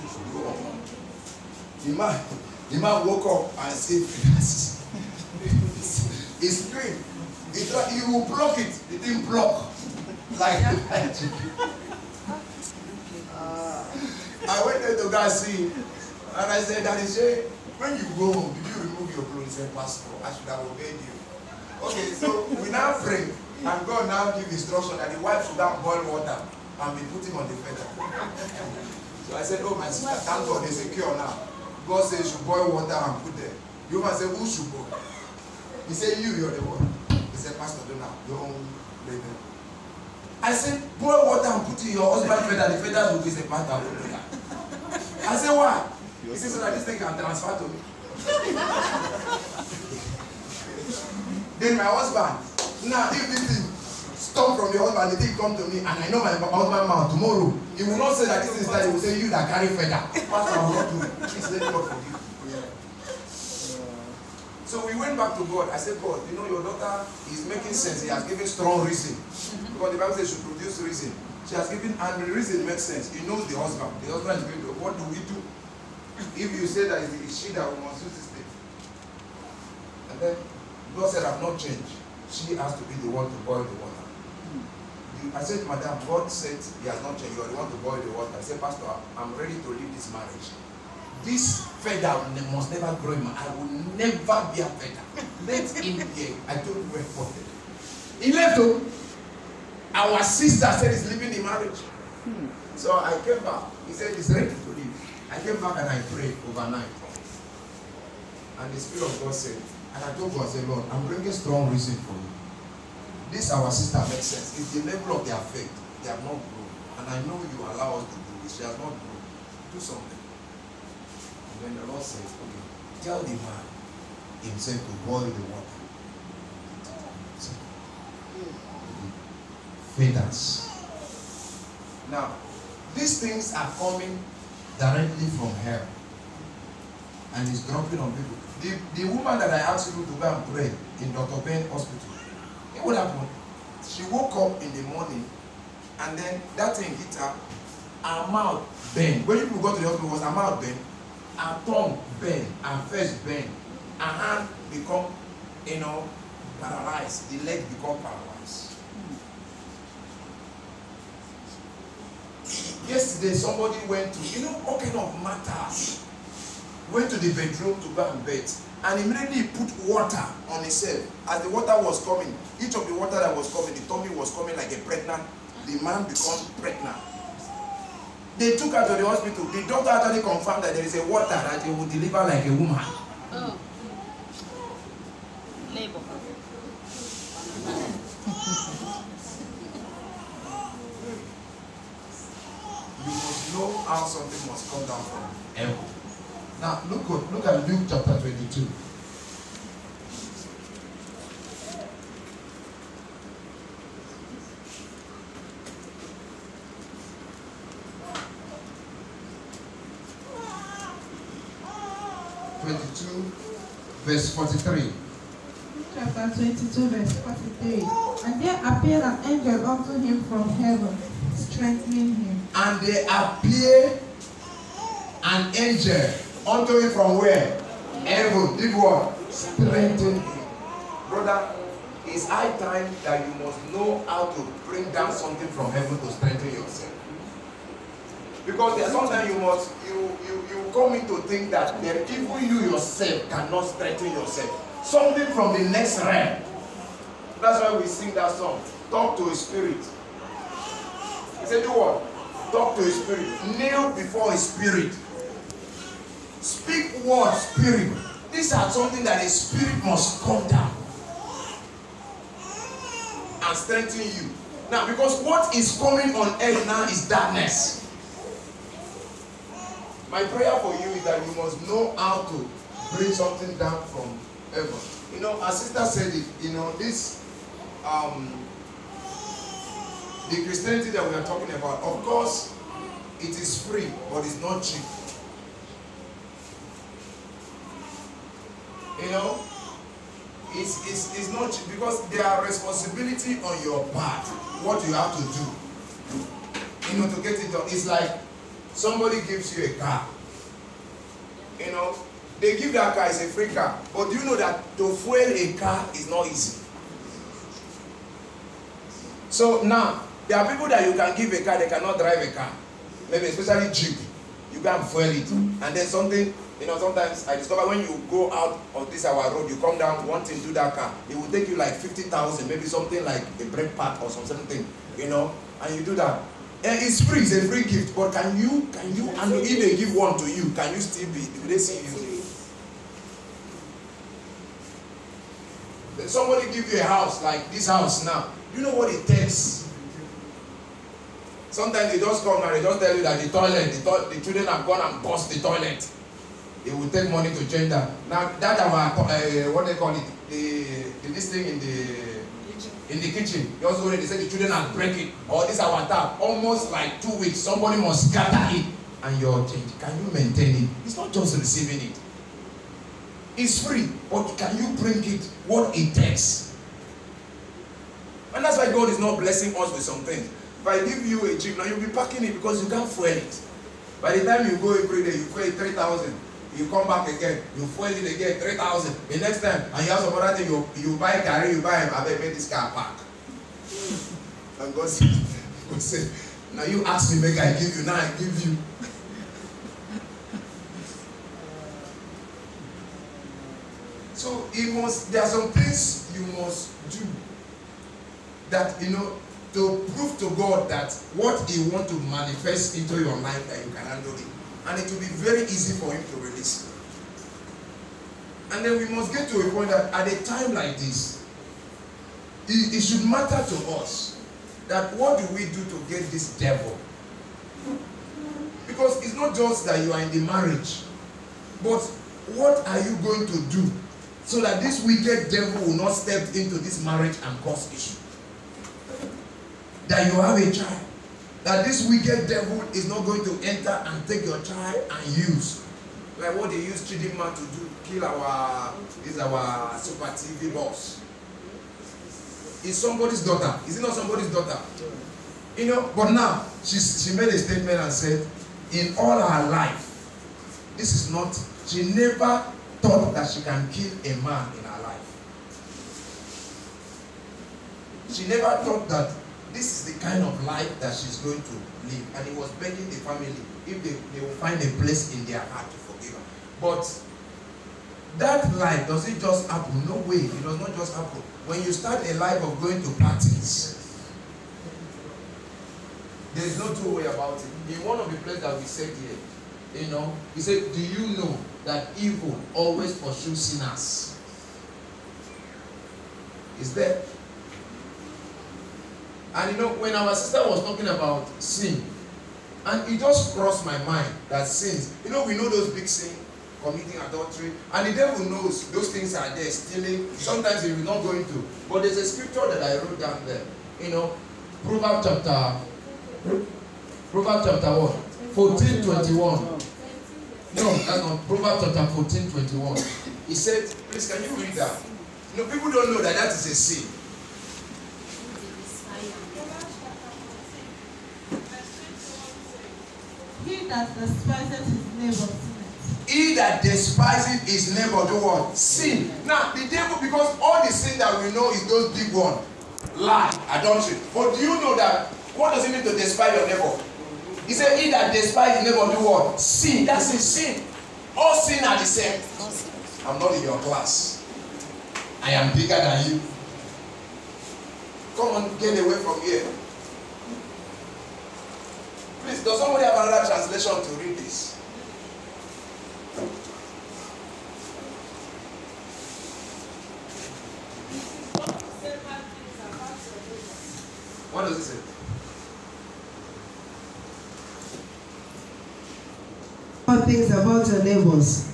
S1: The man, the man woke up and see feathers. he screamed. He he will block it. He didn't block. Like, like chicken. I went there to go and see him. And I said, Daddy, say, when you go home, did you remove your clothes? He said, Pastor, I should have obeyed you. Okay, so we now pray. And God now give instruction that the wife should now boil water and be putting on the feather. So I said, Oh, my sister, thank God there's a cure now. God says you boil water and put there. You must say, Who should go? He said, You, you're the one. He said, Pastor, don't now. Don't blame them. I said, boil water and put in your husband feather. The feathers will it. I said, why? He said, so that this thing can transfer to me. then my husband, now if this thing stop from the husband, the thing come to me, and I know my husband mouth tomorrow, he will not say that this is that, he will say, you that carry feather. Pastor, I will not do it. Please let God forgive. So we went back to God. I said, God, you know, your daughter is making sense. He has given strong reason. Because the Bible says she produce reason. She has given, and the reason makes sense. He knows the husband. The husband is going to, what do we do? If you say that it's she that must use this thing. And then God said, I've not changed. She has to be the one to boil the water. I said, Madam, God said He has not changed. You are the one to boil the water. I said, Pastor, I'm ready to leave this marriage. This feather must never grow in my. I will never be a feather. Let him be. I you where for He left. Oh. Our sister said he's leaving the marriage. Hmm. So I came back. He said he's ready to leave. I came back and I prayed overnight. And the Spirit of God said, and I told God, I said, Lord, I'm bringing strong reason for you. This our sister makes sense. It's the level of their faith. They have not grown. And I know you allow us to do this. She has not grown. Do something. And then the Lord said, okay, tell the man himself to boil the water. Feathers. Now, these things are coming directly from hell. And it's dropping on people. The, the woman that I asked you to go and pray in Dr. Ben Hospital, it would happen. She woke up in the morning and then that thing hit her. Her mouth bent. When people got to the hospital, was her mouth bent? Her tongue bent. Her face bent. Her hand become, you know, paralyzed. The leg become paralyzed. Yesterday, somebody went to, you know, all kind of matters. Went to the bedroom to go and bathe. And immediately he put water on himself. As the water was coming, each of the water that was coming, the tummy was coming like a pregnant. The man become pregnant. They took her to the hospital. The doctor actually confirmed that there is a water that he will deliver like a woman.
S4: Oh. Label.
S1: Know how something must come down from heaven. Now look at look at Luke chapter 22. Twenty-two, verse forty-three.
S2: Chapter 22, verse 43. And there appeared an angel unto him from heaven, strengthening him.
S1: And they appear an angel unto him from where? Heaven. Did what? Strengthen him. Brother, it's high time that you must know how to bring down something from heaven to strengthen yourself. Because there's sometimes you must you you you come in to think that there even you yourself cannot strengthen yourself. Something from the next realm. That's why we sing that song. Talk to his spirit. He said, do what? Talk to his spirit. Kneel before his spirit. Speak word, spirit. These are something that a spirit must come down and strengthen you. Now, because what is coming on earth now is darkness. My prayer for you is that you must know how to bring something down from heaven. You know, our sister said it, you know, this um the Christianity that we are talking about, of course, it is free, but it's not cheap. You know, it's, it's, it's not cheap because there are responsibility on your part, what you have to do. You know, to get it done. It's like somebody gives you a car. You know, they give that car as a free car. But do you know that to fuel a car is not easy? So now, there are people that you can give a car, they cannot drive a car. Maybe especially Jeep. You can fuel it. And then something, you know, sometimes I discover when you go out of this our road, you come down wanting to do that car, it will take you like 50,000, maybe something like a brake pad or something, you know, and you do that. And it's free, it's a free gift, but can you, can you, and if they give one to you, can you still be, do they see you? Somebody give you a house like this house now. You know what it takes? Sometimes they just come and they just tell you that the toilet, the, to- the children have gone and bust the toilet. They will take money to change that. Now that our uh, what they call it, the, the this thing in the in the kitchen. Just go there, they say the children are breaking or this our tap. Almost like two weeks, somebody must scatter it and your change. Can you maintain it? It's not just receiving it. It's free, but can you bring it what it takes? And that's why God is not blessing us with some things. If I give you a jeep, now you'll be packing it because you can't fuel it. By the time you go every day, you fuel it 3,000. You come back again, you fuel it again, 3,000. The next time, and you have some other thing, you, you buy car, you buy, I bet make this car park. And God said, God said, now you ask me, make I give you, now I give you. So it must, there are some things you must do that, you know, to prove to God that what He want to manifest into your life that you can handle it. And it will be very easy for Him to release. And then we must get to a point that at a time like this, it, it should matter to us that what do we do to get this devil? Because it's not just that you are in the marriage, but what are you going to do so that this wicked devil will not step into this marriage and cause issue? That you have a child, that this wicked devil is not going to enter and take your child and use. Like what they use Chidinma to do, kill our, is our super TV boss. Is somebody's daughter. Is it not somebody's daughter? You know, but now she, she made a statement and said, in all her life, this is not, she never thought that she can kill a man in her life. She never thought that this is the kind of life that she's going to live. And he was begging the family if they, they will find a place in their heart to forgive her. But that life does it just happen? No way. It does not just happen. When you start a life of going to parties, there is no two way about it. In one of the places that we said here, you know, he said, Do you know that evil always pursues sinners? Is there? And you know, when our sister was talking about sin, and it just crossed my mind that sins, you know, we know those big sins, committing adultery, and the devil knows those things are there, stealing. Sometimes he will not go into. But there's a scripture that I wrote down there. You know, Proverbs chapter, Proverbs chapter what? 14, 21. No, that's not. Proverbs chapter 14, 21. He said, please, can you read that? You know, people don't know that that is a sin.
S2: He that despises his neighbor
S1: do what? Sin. Now, the devil, because all the sin that we know is those big ones. Lie, adultery. But do you know that what does it mean to despise your neighbor? He said, He that despises his neighbor do what? Sin. That's his sin. All sin are the same. I'm not in your class. I am bigger than you. Come on, get away from here. Please, does somebody have another translation to read this? What does it say?
S5: Things about your neighbors.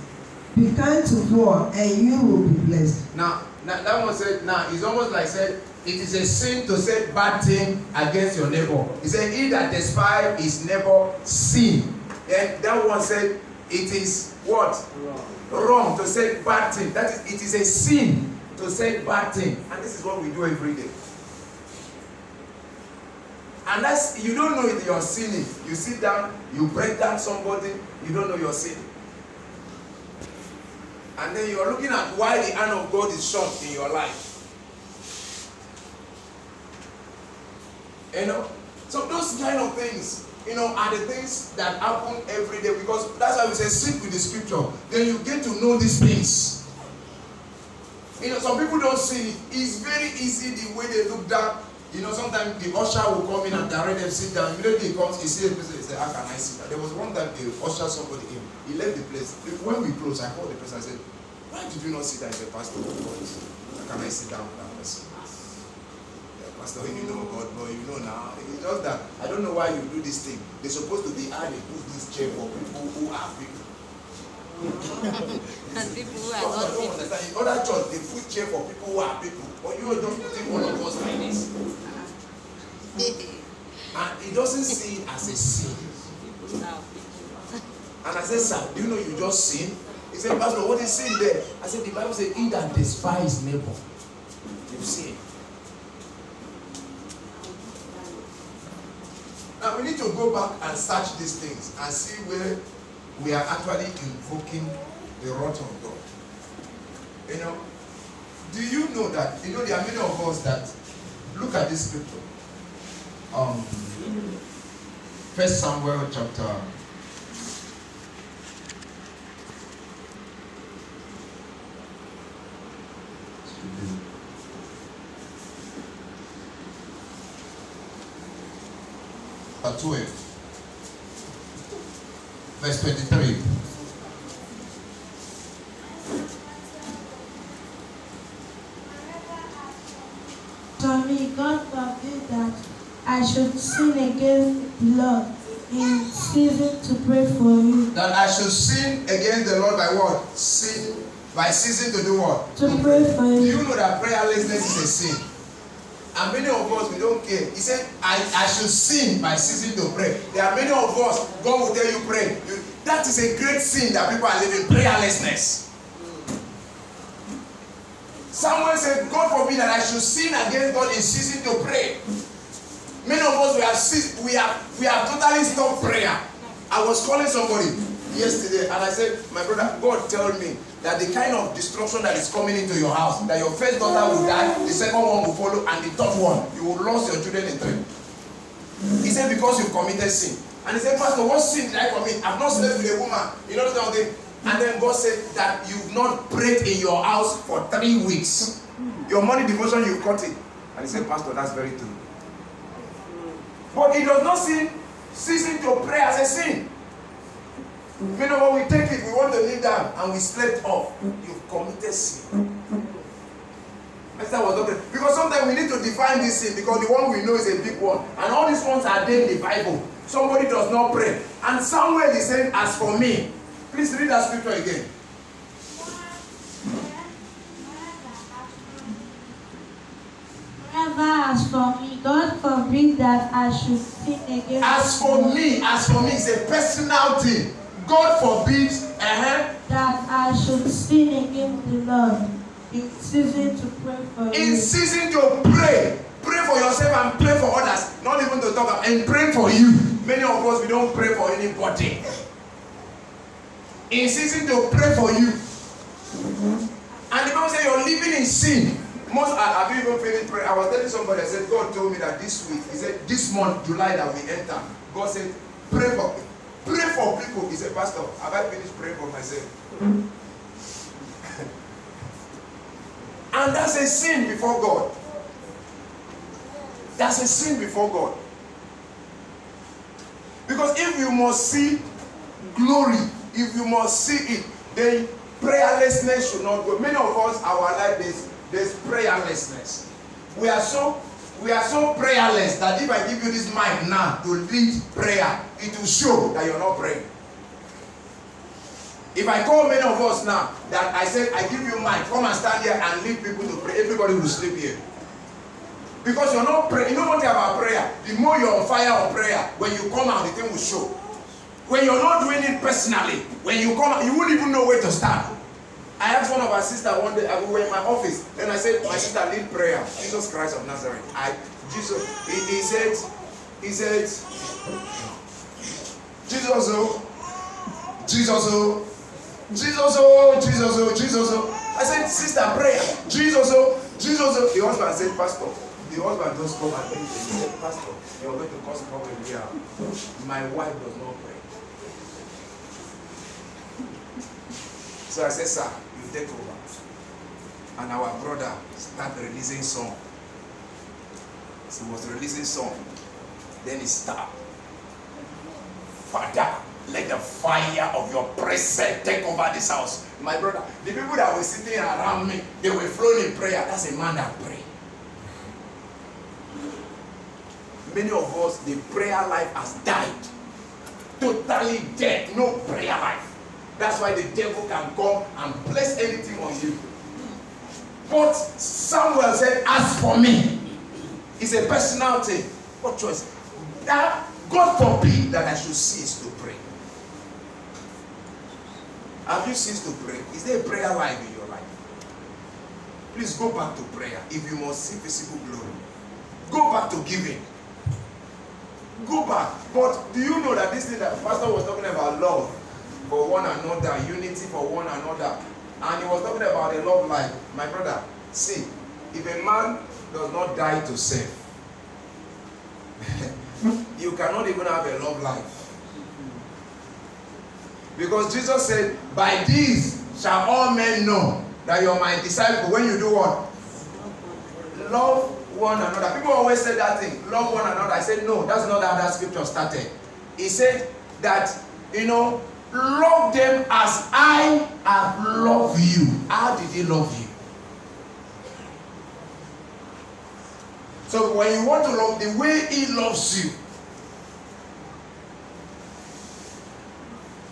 S5: Be kind to poor, and you will be blessed.
S1: Now, now that one said, now it's almost like said, it is a sin to say bad thing against your neighbor. He said, he that despise his neighbor sin. Then that one said, it is what? Wrong. Wrong to say bad thing. That is, it is a sin to say bad thing. And this is what we do every day. Unless you don't know it, you're sinning, you sit down, you break down somebody, you don't know you're sinning. And then you're looking at why the hand of God is short in your life. You know? So those kind of things, you know, are the things that happen every day because that's why we say sit with the scripture. Then you get to know these things. You know, some people don't see it. It's very easy the way they look down. You know, sometimes the usher will come in and direct them sit down. Immediately he comes, he sees the person, he says, How can I sit down? There was one time the usher somebody in. He left the place. When we closed, I called the person and said, Why did you not sit down? He said, Pastor, God, how can I sit down with that person? Yeah, Pastor, you know God, but you know now. It's just that I don't know why you do this thing. They're supposed to be added put this chair for people who are people.
S4: And people who are
S1: Because I
S4: not
S1: don't
S4: people.
S1: understand. In other church, they put chair for people who are people. But you are just putting one mm-hmm. of us like this. Uh-huh. And he doesn't see it as a sin.
S4: People people.
S1: And I said, Sir, do you know you just sin? He said, Pastor, what is sin there? I said, The Bible says, He that despise neighbor, you sin. Now we need to go back and search these things and see where we are actually invoking the wrath of God. You know, do you know that, you know, there are many of us that look at this scripture. Um, First Samuel chapter. Chapter 12, verse 23.
S6: To me, God forbid that I should sin against the Lord in season to pray for you.
S1: That I should sin against the Lord by what? Sin by ceasing to do what?
S6: To pray for
S1: Do
S6: you.
S1: you know that prayerlessness is a sin? And many of us, we don't care. He said, I, I should sin by ceasing to pray. There are many of us, God will tell you pray. You, that is a great sin that people are living, prayerlessness. Someone said, God forbid that I should sin against God in ceasing to pray. Many of us, we have, ceased, we have, we have totally stopped prayer. I was calling somebody yesterday and I said, My brother, God told me that the kind of destruction that is coming into your house, that your first daughter will die, the second one will follow, and the third one, you will lose your children in three. He said, Because you've committed sin. And he said, Pastor, what sin did I commit? I've not slept with a woman. You know that thing? And then God said that you've not prayed in your house for three weeks. Your money devotion, you've cut it. And he said, Pastor, that's very true. But he does not see ceasing to pray as a sin. You know when we take it, we want to kneel down and we slept off. You've committed sin. Esther was there. Because sometimes we need to define this sin because the one we know is a big one. And all these ones are there in the Bible. Somebody does not pray. And somewhere is saying, As for me, please read that scripture again.
S6: As for me, God forbid that I should sin against
S1: As for me, as for me, it's a personal thing. God forbids, uh-huh,
S6: that I should sin against the Lord in season to pray for
S1: in
S6: you.
S1: season to pray. Pray for yourself and pray for others. Not even to talk about, and pray for you. Many of us, we don't pray for anybody. In season to pray for you. And the Bible says you're living in sin. Most have you even finished prayer. I was telling somebody, I said, God told me that this week, He said, this month, July, that we enter, God said, pray for pray for people. He said, Pastor, have I finished praying for myself? and that's a sin before God. That's a sin before God. Because if you must see glory, if you must see it, then prayerlessness should not go. Many of us, our life is there's prayerlessness. We are so we are so prayerless that if I give you this mic now to lead prayer, it will show that you're not praying. If I call many of us now that I said I give you mic, come and stand here and lead people to pray, everybody will sleep here. Because you're not praying. You know one about prayer? The more you're on fire on prayer, when you come out, the thing will show. When you're not doing it personally, when you come out, you won't even know where to start. I asked one of our sisters one day, I we were in my office, and I said, My sister, lead prayer. Jesus Christ of Nazareth. I Jesus, he, he said, he said, Jesus, oh, Jesus, oh, Jesus, oh, Jesus, oh, Jesus, oh. I said, sister, prayer. Jesus, oh, Jesus, oh. The husband said, Pastor, the husband just come and. He said, Pastor, you're going to cause problem here. My wife does not pray. So I said, sir, you take over. And our brother started releasing song. So he was releasing song. Then he stopped. Father, let the fire of your presence take over this house. My brother, the people that were sitting around me, they were flowing in prayer. That's a man that pray. Many of us, the prayer life has died. Totally dead. No prayer life. That's why the devil can come and place anything on you. But Samuel said, As for me, it's a personal thing. What choice? That God forbid that I should cease to pray. Have you ceased to pray? Is there a prayer life in your life? Please go back to prayer if you must see visible glory. Go back to giving. Go back. But do you know that this thing that Pastor was talking about love for one another, unity for one another, and he was talking about a love life. My brother, see, if a man does not die to serve, you cannot even have a love life. Because Jesus said, By these shall all men know that you are my disciple when you do what? Love one another. People always say that thing, love one another. I said, No, that's not how that scripture started. He said that, you know, love them as I have loved you. How did he love you? So when you want to love the way he loves you,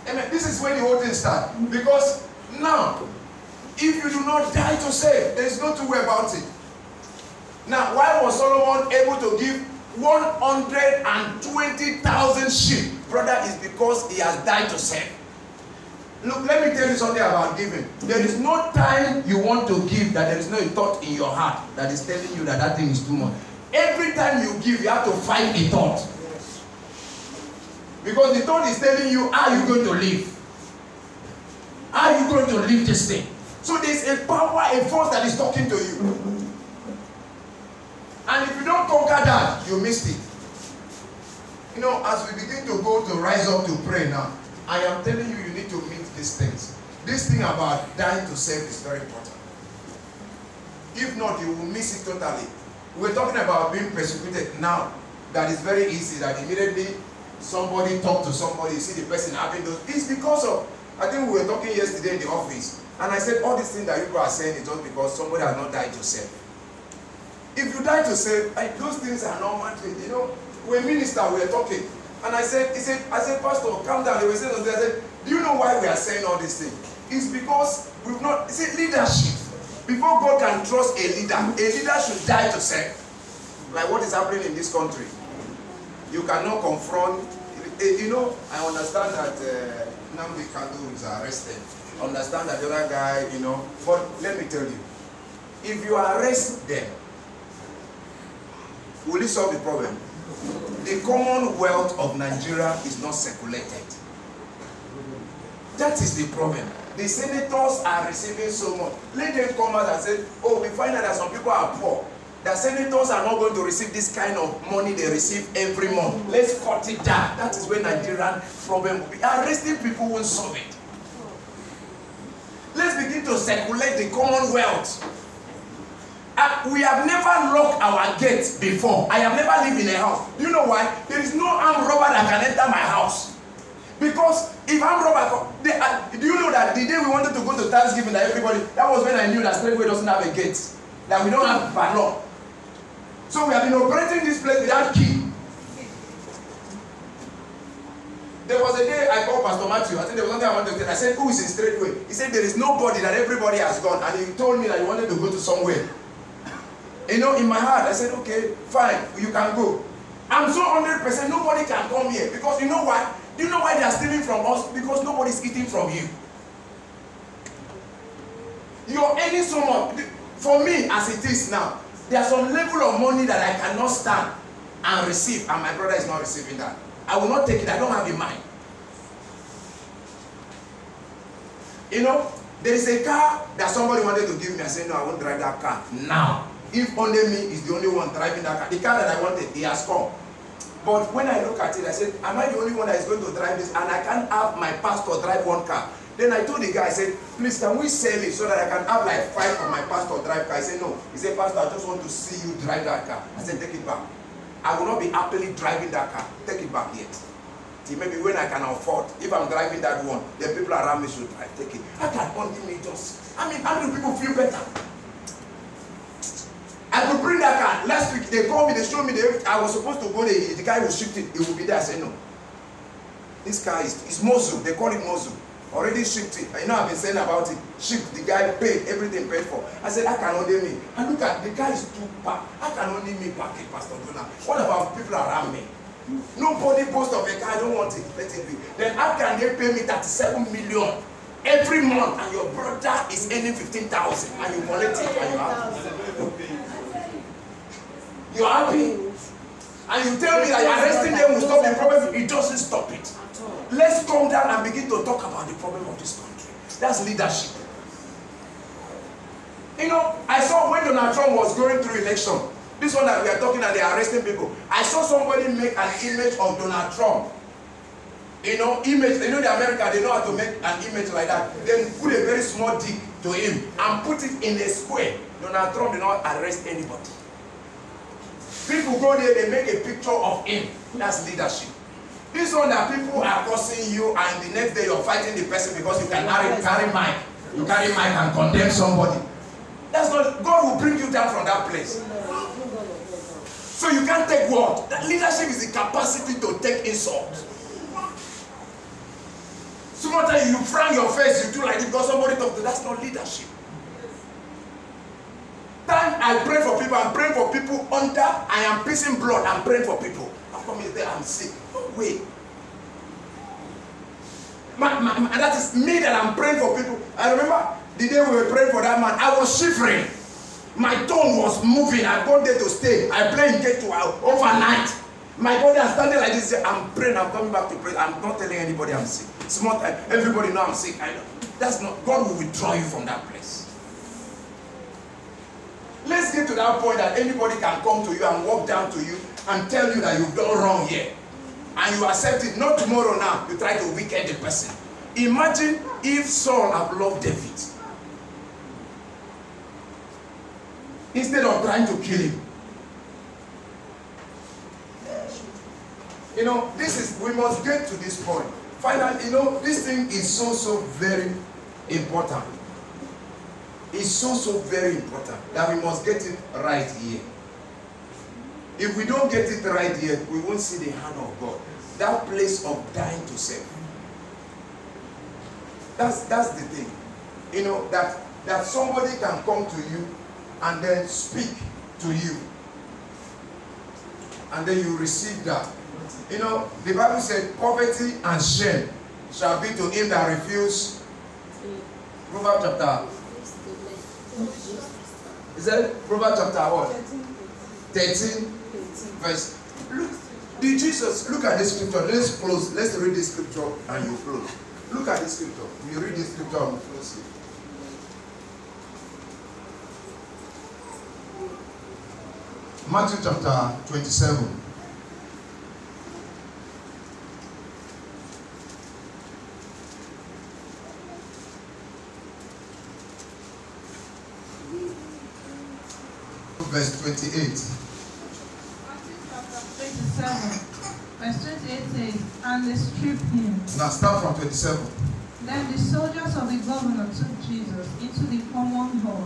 S1: Amen. This is where the whole thing starts. Because now, if you do not die to save, there is no two way about it. Now, why was Solomon able to give 120,000 sheep? Brother, is because he has died to save. Look, let me tell you something about giving. There is no time you want to give that there is no thought in your heart that is telling you that that thing is too much. Every time you give, you have to find a thought. Because the thought is telling you how you going to live. How you going to live this thing. So there's a power, a force that is talking to you. And if you don't conquer that, you missed it. You know, as we begin to go to rise up to pray now, I am telling you, you need to meet these things. This thing about dying to serve is very important. If not, you will miss it totally. We're talking about being persecuted now. That is very easy. That immediately somebody talk to somebody, see the person having those. It's because of, I think we were talking yesterday in the office, and I said all these things that people are saying is just because somebody has not died to serve. If you die to like, those things are normal. You know, we minister, we were talking, and I said, he said, I said, Pastor, calm down. They were saying, I said, do you know why we are saying all these things? It's because we've not, see, leadership. Before God can trust a leader, a leader should die to serve. Like what is happening in this country. You cannot confront, eh, you know, I understand that uh, Nnamdi Kanu is arrested. I understand that the other guy, you know, but let me tell you, if you arrest them, will it solve the problem? The commonwealth of Nigeria is not circulated. That is the problem. The senators are receiving so much. Let them come out and say, oh, we find out that some people are poor. The senators are not going to receive this kind of money they receive every month. Let's cut it down. That is where Nigerian problem will be. Arresting people won't solve it. Let's begin to circulate the commonwealth. Uh, we have never locked our gates before. I have never lived in a house. You know why? There is no armed robber that can enter my house. Because if armed robber, they, uh, do you know that the day we wanted to go to Thanksgiving, that everybody, that was when I knew that Straightway doesn't have a gate, that we don't have padlock. So we have been operating this place without key. There was a day I called Pastor Matthew. I think there was something I wanted to say. I said, Who is in straightway? He said, There is nobody that everybody has gone. And he told me that he wanted to go to somewhere. You know, in my heart, I said, Okay, fine, you can go. I'm so 100% nobody can come here. Because you know why? Do you know why they are stealing from us? Because nobody is eating from you. You're earning so much. For me, as it is now, there's some level of money that I cannot stand and receive, and my brother is not receiving that. I will not take it. I don't have in mind. You know, there is a car that somebody wanted to give me. I said, No, I won't drive that car now. If only me is the only one driving that car. The car that I wanted, he has come. But when I look at it, I said, Am I the only one that is going to drive this? And I can't have my pastor drive one car. Then I told the guy, I said, Please, can we sell it so that I can have like five of my pastor drive car? He said, No. He said, Pastor, I just want to see you drive that car. I said, Take it back. I will not be happily driving that car. Take it back yet. Till maybe when I can afford, if I'm driving that one, then people around me should drive. Take it. I can only me just. I mean, how many people feel better? I could bring that car. Last week they called me, they showed me the I was supposed to go there. The guy shift it, it will be there. I said no. This car is is Mosul. They call it Mosul. Already shipped it. I know I've been saying about it. Shipped. The guy paid everything paid for. I said I can only me. And look at the guy is too packed. I can only me pack it, Pastor Dona. What about people around me? Nobody post of a car. I don't want it. Let it be. Then how can they pay me 37 million every month and your brother is earning 15,000 and you collect it and you have You're happy. And you tell me that arresting them will stop the problem. It doesn't stop it. Let's come down and begin to talk about the problem of this country. That's leadership. You know, I saw when Donald Trump was going through election, This one that we are talking and they are arresting people. I saw somebody make an image of Donald Trump. You know, image, you know the America, they know how to make an image like that. Then put a very small dick to him and put it in a square. Donald Trump did not arrest anybody. People go there, they make a picture of him. That's leadership. This one that people are crossing you and the next day you're fighting the person because you can carry, carry mic. You carry mic and condemn somebody. That's not, God will bring you down from that place. So you can't take what? That leadership is the capacity to take insult. Sometimes you frown your face, you do like this because somebody talk to you. That's not leadership. Time I pray for people, I'm praying for people under, I am pissing blood, I'm praying for people. I'm coming there, I'm sick. No way. My, my, my- that is me that I'm praying for people. I remember the day we were praying for that man, I was shivering. My tongue was moving. I gone there to stay. I pray in K2 overnight. My body is standing like this. I'm praying. I'm coming back to pray. I'm not telling anybody I'm sick. Small time. Everybody know I'm sick. I know. That's not. God will withdraw you from that place. Let's get to that point that anybody can come to you and walk down to you and tell you that you've done wrong here. And you accept it. Not tomorrow now. You try to wicked the person. Imagine if Saul had loved David. Instead of trying to kill him. You know, this is, we must get to this point. Finally, you know, this thing is so, so very important. It's so, so very important that we must get it right here. If we don't get it right here, we won't see the hand of God. That place of dying to self. That's that's the thing. You know, that that somebody can come to you and then speak to you. And then you receive that. You know, the Bible said poverty and shame shall be to him that refuse. Proverbs chapter. Is that Proverbs chapter what? 13 verse. Look, did Jesus look at this scripture? Let's close. Let's read this scripture and you close. Look at this scripture. You read this scripture and close it. Matthew chapter 27. Verse 28.
S2: Matthew chapter 27, verse 28 says, And they stripped him.
S1: Now start from 27.
S2: Then the soldiers of the governor took Jesus into the common hall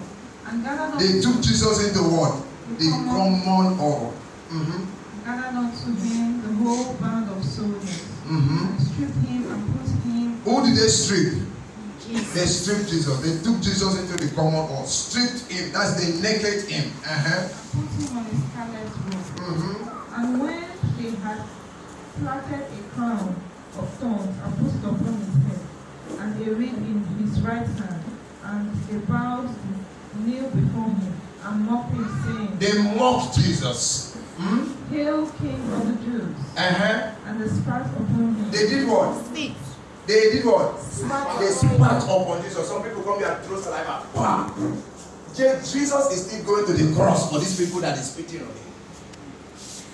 S2: and gathered unto,
S1: They took Jesus into what? The common hall. Mm-hmm.
S2: gathered unto him the whole band of soldiers,
S1: Mm-hmm.
S2: and stripped him and put him
S1: Who did they strip? They stripped Jesus. They took Jesus into the common hall, stripped him. That's they naked him. Uh-huh.
S2: put him on a scarlet robe.
S1: Mm-hmm.
S2: And when they had plaited a crown of thorns and put it upon his head, and a ring in his right hand, and they bowed, kneel before him, and mocked him, saying,
S1: They mocked Jesus. Hmm?
S2: Hail, King of the Jews!
S1: Uh-huh.
S2: And they spat upon him.
S1: They did what?
S4: Spit.
S1: They did what? They spat upon Jesus. Some people come here and throw saliva. Je- Jesus is still going to the cross for these people that is spitting on him.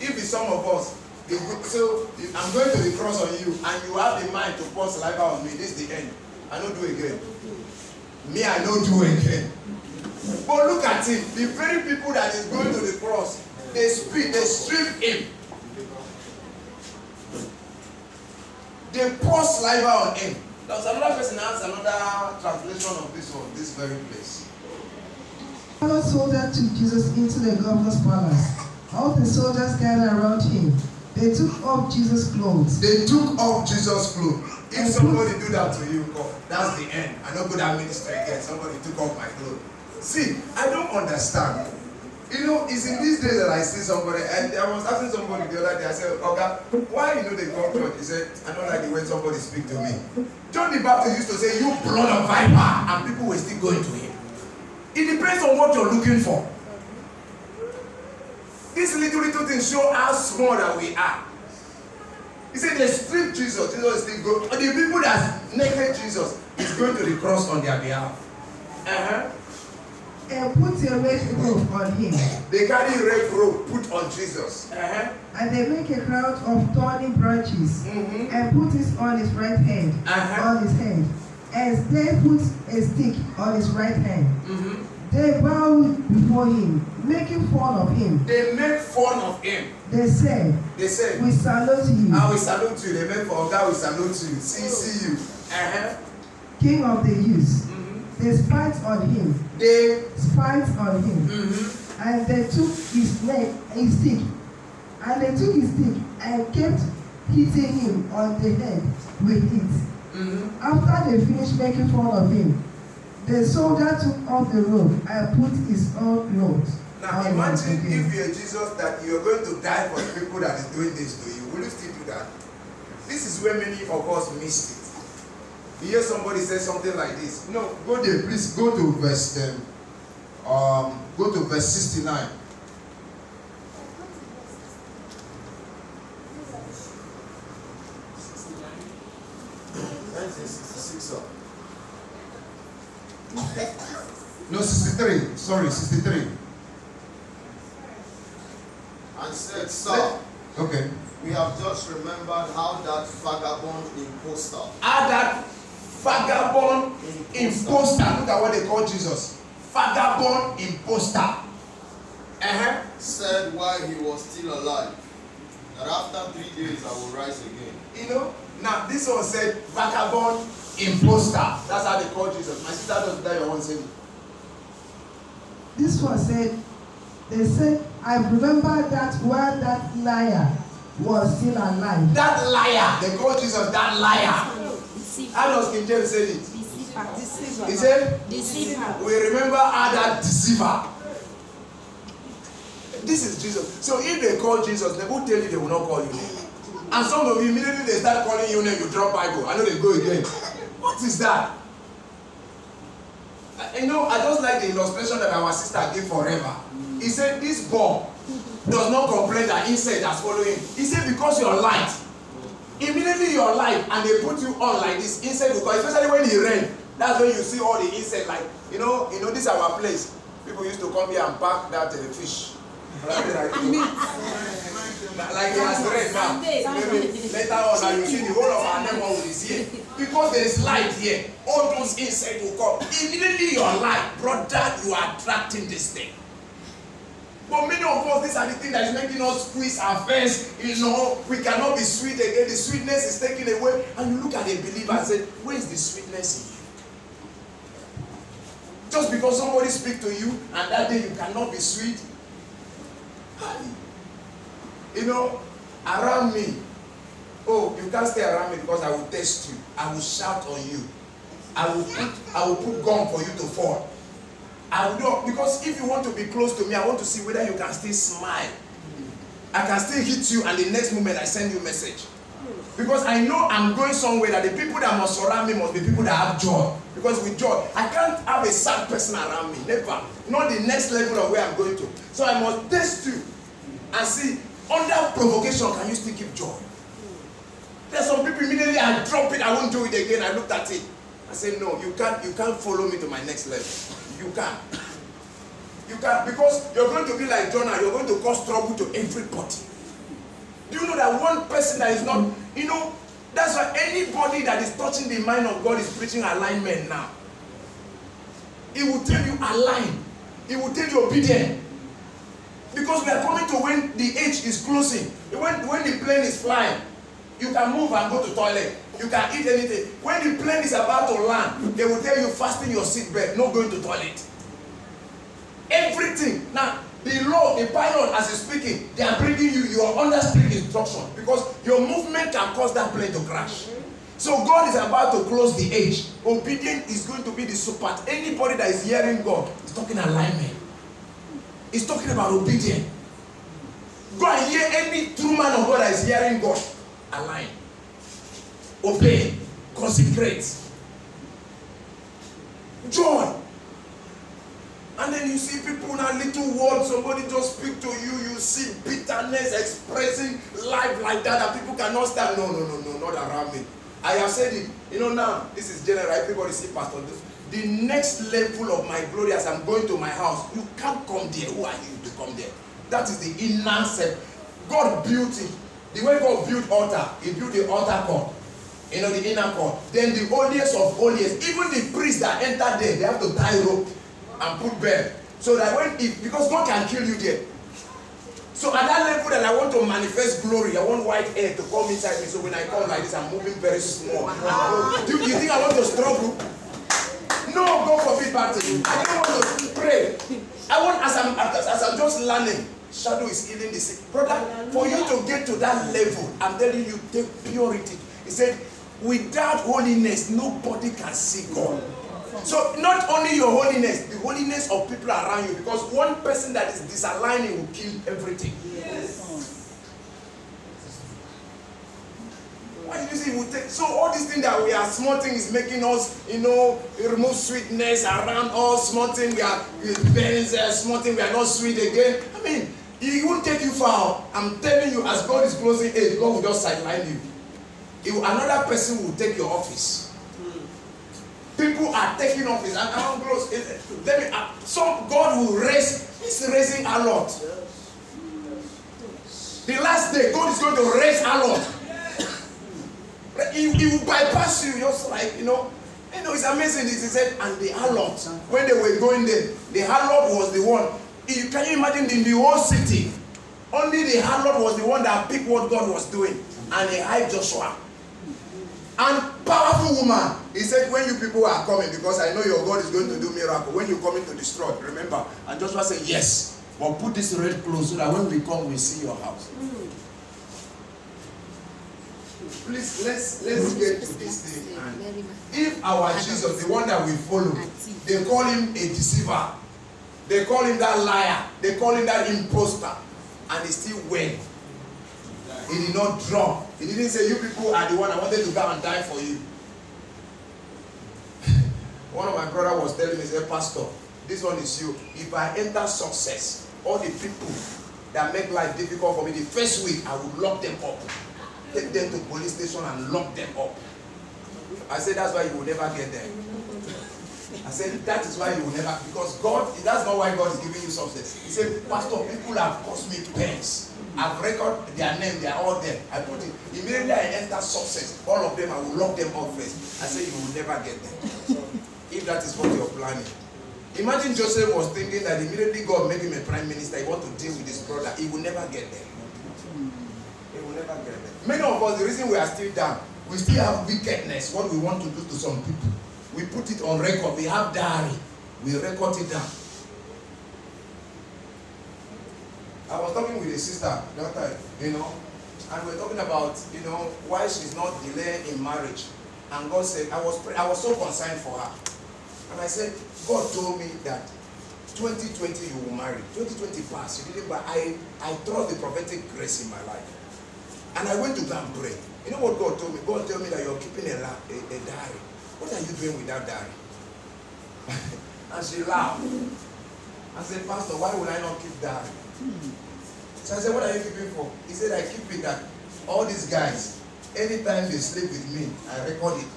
S1: If it's some of us, they go, so I'm going to the cross on you, and you have the mind to pour saliva on me. This is the end. I don't do again. Me, I don't do again. But look at him. The very people that is going to the cross, they spit, they strip him. They pour saliva on him. There was another person has another translation of this one, this very place.
S5: Another soldier took Jesus into the governor's palace. All the soldiers gathered around him. They took off Jesus' clothes.
S1: They took off Jesus' clothes. If somebody do that to you, God, that's the end. I don't go that ministry again. Somebody took off my clothes. See, I don't understand. You know, it's in these days that I see somebody, and I was asking somebody the other day, I said, Okay, why you know they come church? He said, I don't like the way somebody speak to me. John the Baptist used to say, You blood of viper, and people were still going to him. It depends on what you're looking for. These little little things show how small that we are. He said they strip Jesus. Jesus is still going. The people that naked Jesus is going to the cross on their behalf. Uh-huh.
S5: And put a red robe on him.
S1: They carry red robe put on Jesus. Uh-huh.
S5: And they make a crown of thorny branches
S1: Mhm.
S5: and put it on his right hand,
S1: Uh-huh.
S5: on his head. And they put a stick on his right hand.
S1: Mhm.
S5: They bow before him, making fun of him.
S1: They make fun of him.
S5: They said,
S1: They say,
S5: We salute you,
S1: I will salute you. They make for God will salute you. See, see you. Uh-huh.
S5: King of the Jews.
S1: Mhm.
S5: They spat on him,
S1: They
S5: spat on him.
S1: mhm.
S5: And they took his neck, his stick, and they took his stick and kept hitting him on the head with it.
S1: Mhm.
S5: After they finished making fun of him, the soldier took off the robe and put his own clothes
S1: Now
S5: on him
S1: imagine
S5: again.
S1: if you're Jesus that you're going to die for the people that is doing this to you. Will you still do that? This is where many of us missed it. You hear somebody say something like this. No, go there, please go to verse um, um go to verse 69.
S7: That's 66 up.
S1: No, 63. Sorry, 63.
S7: And said, Sir,
S1: Okay.
S7: we have just remembered how that vagabond impostor
S1: Add that vagabond imposter. Look at what they call Jesus. Vagabond imposter. Uh-huh.
S7: said while he was still alive that after three days I will rise again.
S1: You know, now this one said vagabond imposter. That's how they call Jesus. My sister does that your own saying.
S5: This one said, they said, I remember that while that liar was still alive.
S1: That liar. They call Jesus that liar.
S4: Deceiver.
S1: How does King James say it?
S4: Deceiver.
S1: He said,
S4: Deceiver.
S1: we remember that deceiver. This is Jesus. So if they call Jesus, they will tell you they will not call you name. And some of you immediately they start calling you name, you drop Bible. I know they go again. What is that? You know, I just like the illustration that our sister gave forever. He said, This bomb does not complain that insect has followed him. He said, Because you're light. Immediately you're light and they put you on like this insect come, especially when it rain. That's when you see all the insect like you know, you know, this is our place. People used to come here and pack that uh, fish. Like, like it has rained now. Maybe later on now you see the whole of our neighborhood is here. Because there is light here, all those insects will come. Immediately you're light, brother, you are attracting this thing. But many of us, these are the things that is making us squeeze our face. You know, we cannot be sweet again. The sweetness is taken away. And you look at a believer and say, Where is the sweetness in you? Just because somebody speak to you and that day you cannot be sweet. You know, around me, oh, you can't stay around me because I will test you. I will shout on you. I will put, I will put gum for you to fall. I will not because if you want to be close to me, I want to see whether you can still smile. I can still hit you, and the next moment I send you a message. Because I know I'm going somewhere that the people that must surround me must be people that have joy. Because with joy, I can't have a sad person around me. Never. Not the next level of where I'm going to. So I must test you and see under provocation, can you still keep joy? There's some people immediately I drop it, I won't do it again. I looked at it. I said, No, you can't, you can't follow me to my next level. You can't. You can't because you're going to be like Jonah, you're going to cause trouble to everybody. Do you know that one person that is not, you know, that's why anybody that is touching the mind of God is preaching alignment now. He will tell you align. He will tell you obedient. Because we are coming to when the age is closing. When, when the plane is flying, you can move and go to toilet. You can eat anything. When the plane is about to land, they will tell you fasten your seatbelt, not going to toilet. Everything. Now, the law, the pilot, as he's speaking, they are bringing you, you are under strict instruction because your movement can cause that plane to crash. So God is about to close the age. Obedience is going to be the super. Anybody that is hearing God is talking alignment. He's talking about obedience. Go and hear any true man of God that is hearing God. Align. Obey. Consecrate. Joy. And then you see people in a little world, somebody just speak to you, you see bitterness expressing life like that, that people cannot stand. No, no, no, no, not around me. I have said it. You know now, this is general, everybody see pastor. the next level of my glory as I'm going to my house. You can't come there. Who are you to come there? That is the inner self. God built it. The way God built altar, He built the altar court. You know, the inner court. Then the holiest of holiest. Even the priests that enter there, they have to tie rope and put bell. So that when, if, because God can kill you there. So at that level that I want to manifest glory, I want white hair to come inside me. So when I come like this, I'm moving very small. Do you think I want to struggle? No, God forbid thing. I don't want to pray. I want as I'm as, as I'm just learning. Shadow is healing the sick. Brother, for you to get to that level, I'm telling you, take purity. He said, without holiness, nobody can see God. So not only your holiness, the holiness of people around you, because one person that is disaligning will kill everything. Why did you say we take so all these things that we are small things is making us, you know, remove sweetness around us, small we are burns uh, small we are not sweet again. I mean, it won't take you far. I'm telling you, as God is closing age, God will just sideline you. Will- another person will take your office. People are taking office and I'm close. Let me uh, some God will raise, He's raising a lot. The last day, God is going to raise a lot. He, he will bypass you just like you know you know it's amazing he said and the harlot when they were going there the harlot was the one you, can you imagine in the whole city only the harlot was the one that picked what god was doing and he hired joshua and powerful woman. He said when you people are coming because i know your god is going to do miracle. When you coming to destroy remember and joshua said yes but put this red clothes so that when we come we see your house. Please let's let's get to this thing. If our jesus the one that we follow they call him a deceiver they call him that liar they call him that imposter and he still went he did not draw he didn't say you people are the one i wanted to come and die for you. One of my brother was telling me he said pastor this one is you. If i enter success all the people that make life difficult for me the first week i will lock them up. Take them to police station and lock them up. I said that's why you will never get there. I said that is why you will never because God that's not why God is giving you success. He said, Pastor, people have caused me pens. I've recorded their name, they are all there. I put it immediately I enter success, all of them I will lock them up first. I say, you will never get them. If that is what you're planning. Imagine Joseph was thinking that immediately God made him a prime minister, he want to deal with his brother. He will never get there. He will never get there. Many of us, the reason we are still down, we still have wickedness, what we want to do to some people. We put it on record. We have diary. We record it down. I was talking with a sister that time, you know, and we are talking about, you know, why she's not delaying in marriage. And God said, I was I was so concerned for her. And I said, God told me that 2020 you will marry. 2020 passed, you didn't, but I, I trust the prophetic grace in my life. And I went to go and pray. You know what God told me? God told me that you're keeping a, la- a, a diary. What are you doing with that diary? and she laughed. I said, Pastor, why would I not keep diary? So I said, what are you keeping for? He said, I keep it that all these guys, anytime they sleep with me, I record it.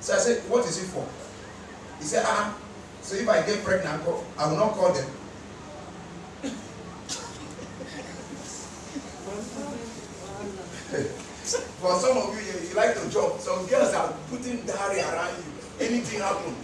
S1: So I said, what is it for? He said, ah, so if I get pregnant, I will not call them. For some of you, you, you like to joke. Some girls are putting diary around you. Anything happen.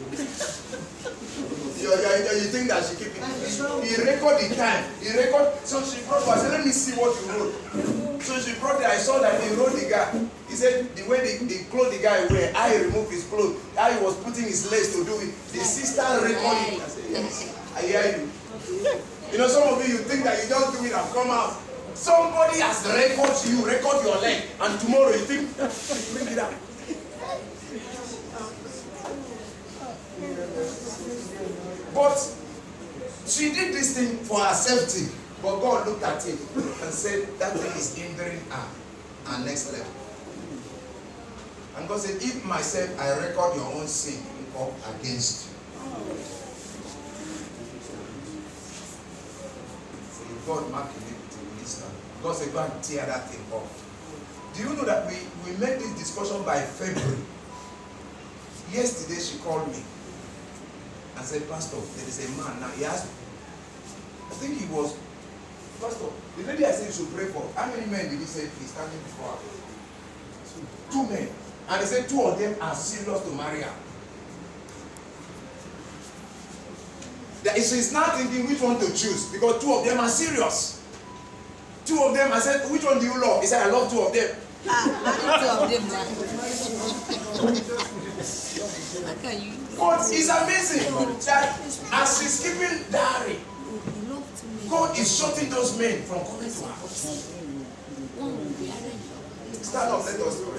S1: You, you, you, think that she keep it. He, record the time. He record. So she brought. I said, let me see what you wrote. So she brought it. I saw that he wrote the guy. He said the way the, the clothes the guy wear, I removed his clothes. How he was putting his legs to do it. The sister recorded. I said, yes. I hear you. You know, some of you, you think that you just do it and come out. Somebody has record you, record your leg, and tomorrow you think, bring it up. But she did this thing for her safety. But God looked at it and said, that thing is hindering her, her next level. And God said, if myself I record your own sin up against you. So God marked it to wisdom. God said, go and tear that thing off. Do you know that we, we made this discussion by February? Yesterday she called me. And said, Pastor, there is a man. Now he asked, I think he was, Pastor, the lady I said you should pray for, how many men did he say he's standing before her? Two men. And he said two of them are serious to marry her. That is, he's now thinking which one to choose because two of them are serious. Two of them, I said, which one do you love? He said, I love two of them.
S4: Ah, two of them now. How can you?
S1: God is amazing that as he's keeping diary. God is shutting those men from coming to her.
S4: Arranged.
S1: Stand up, let us pray.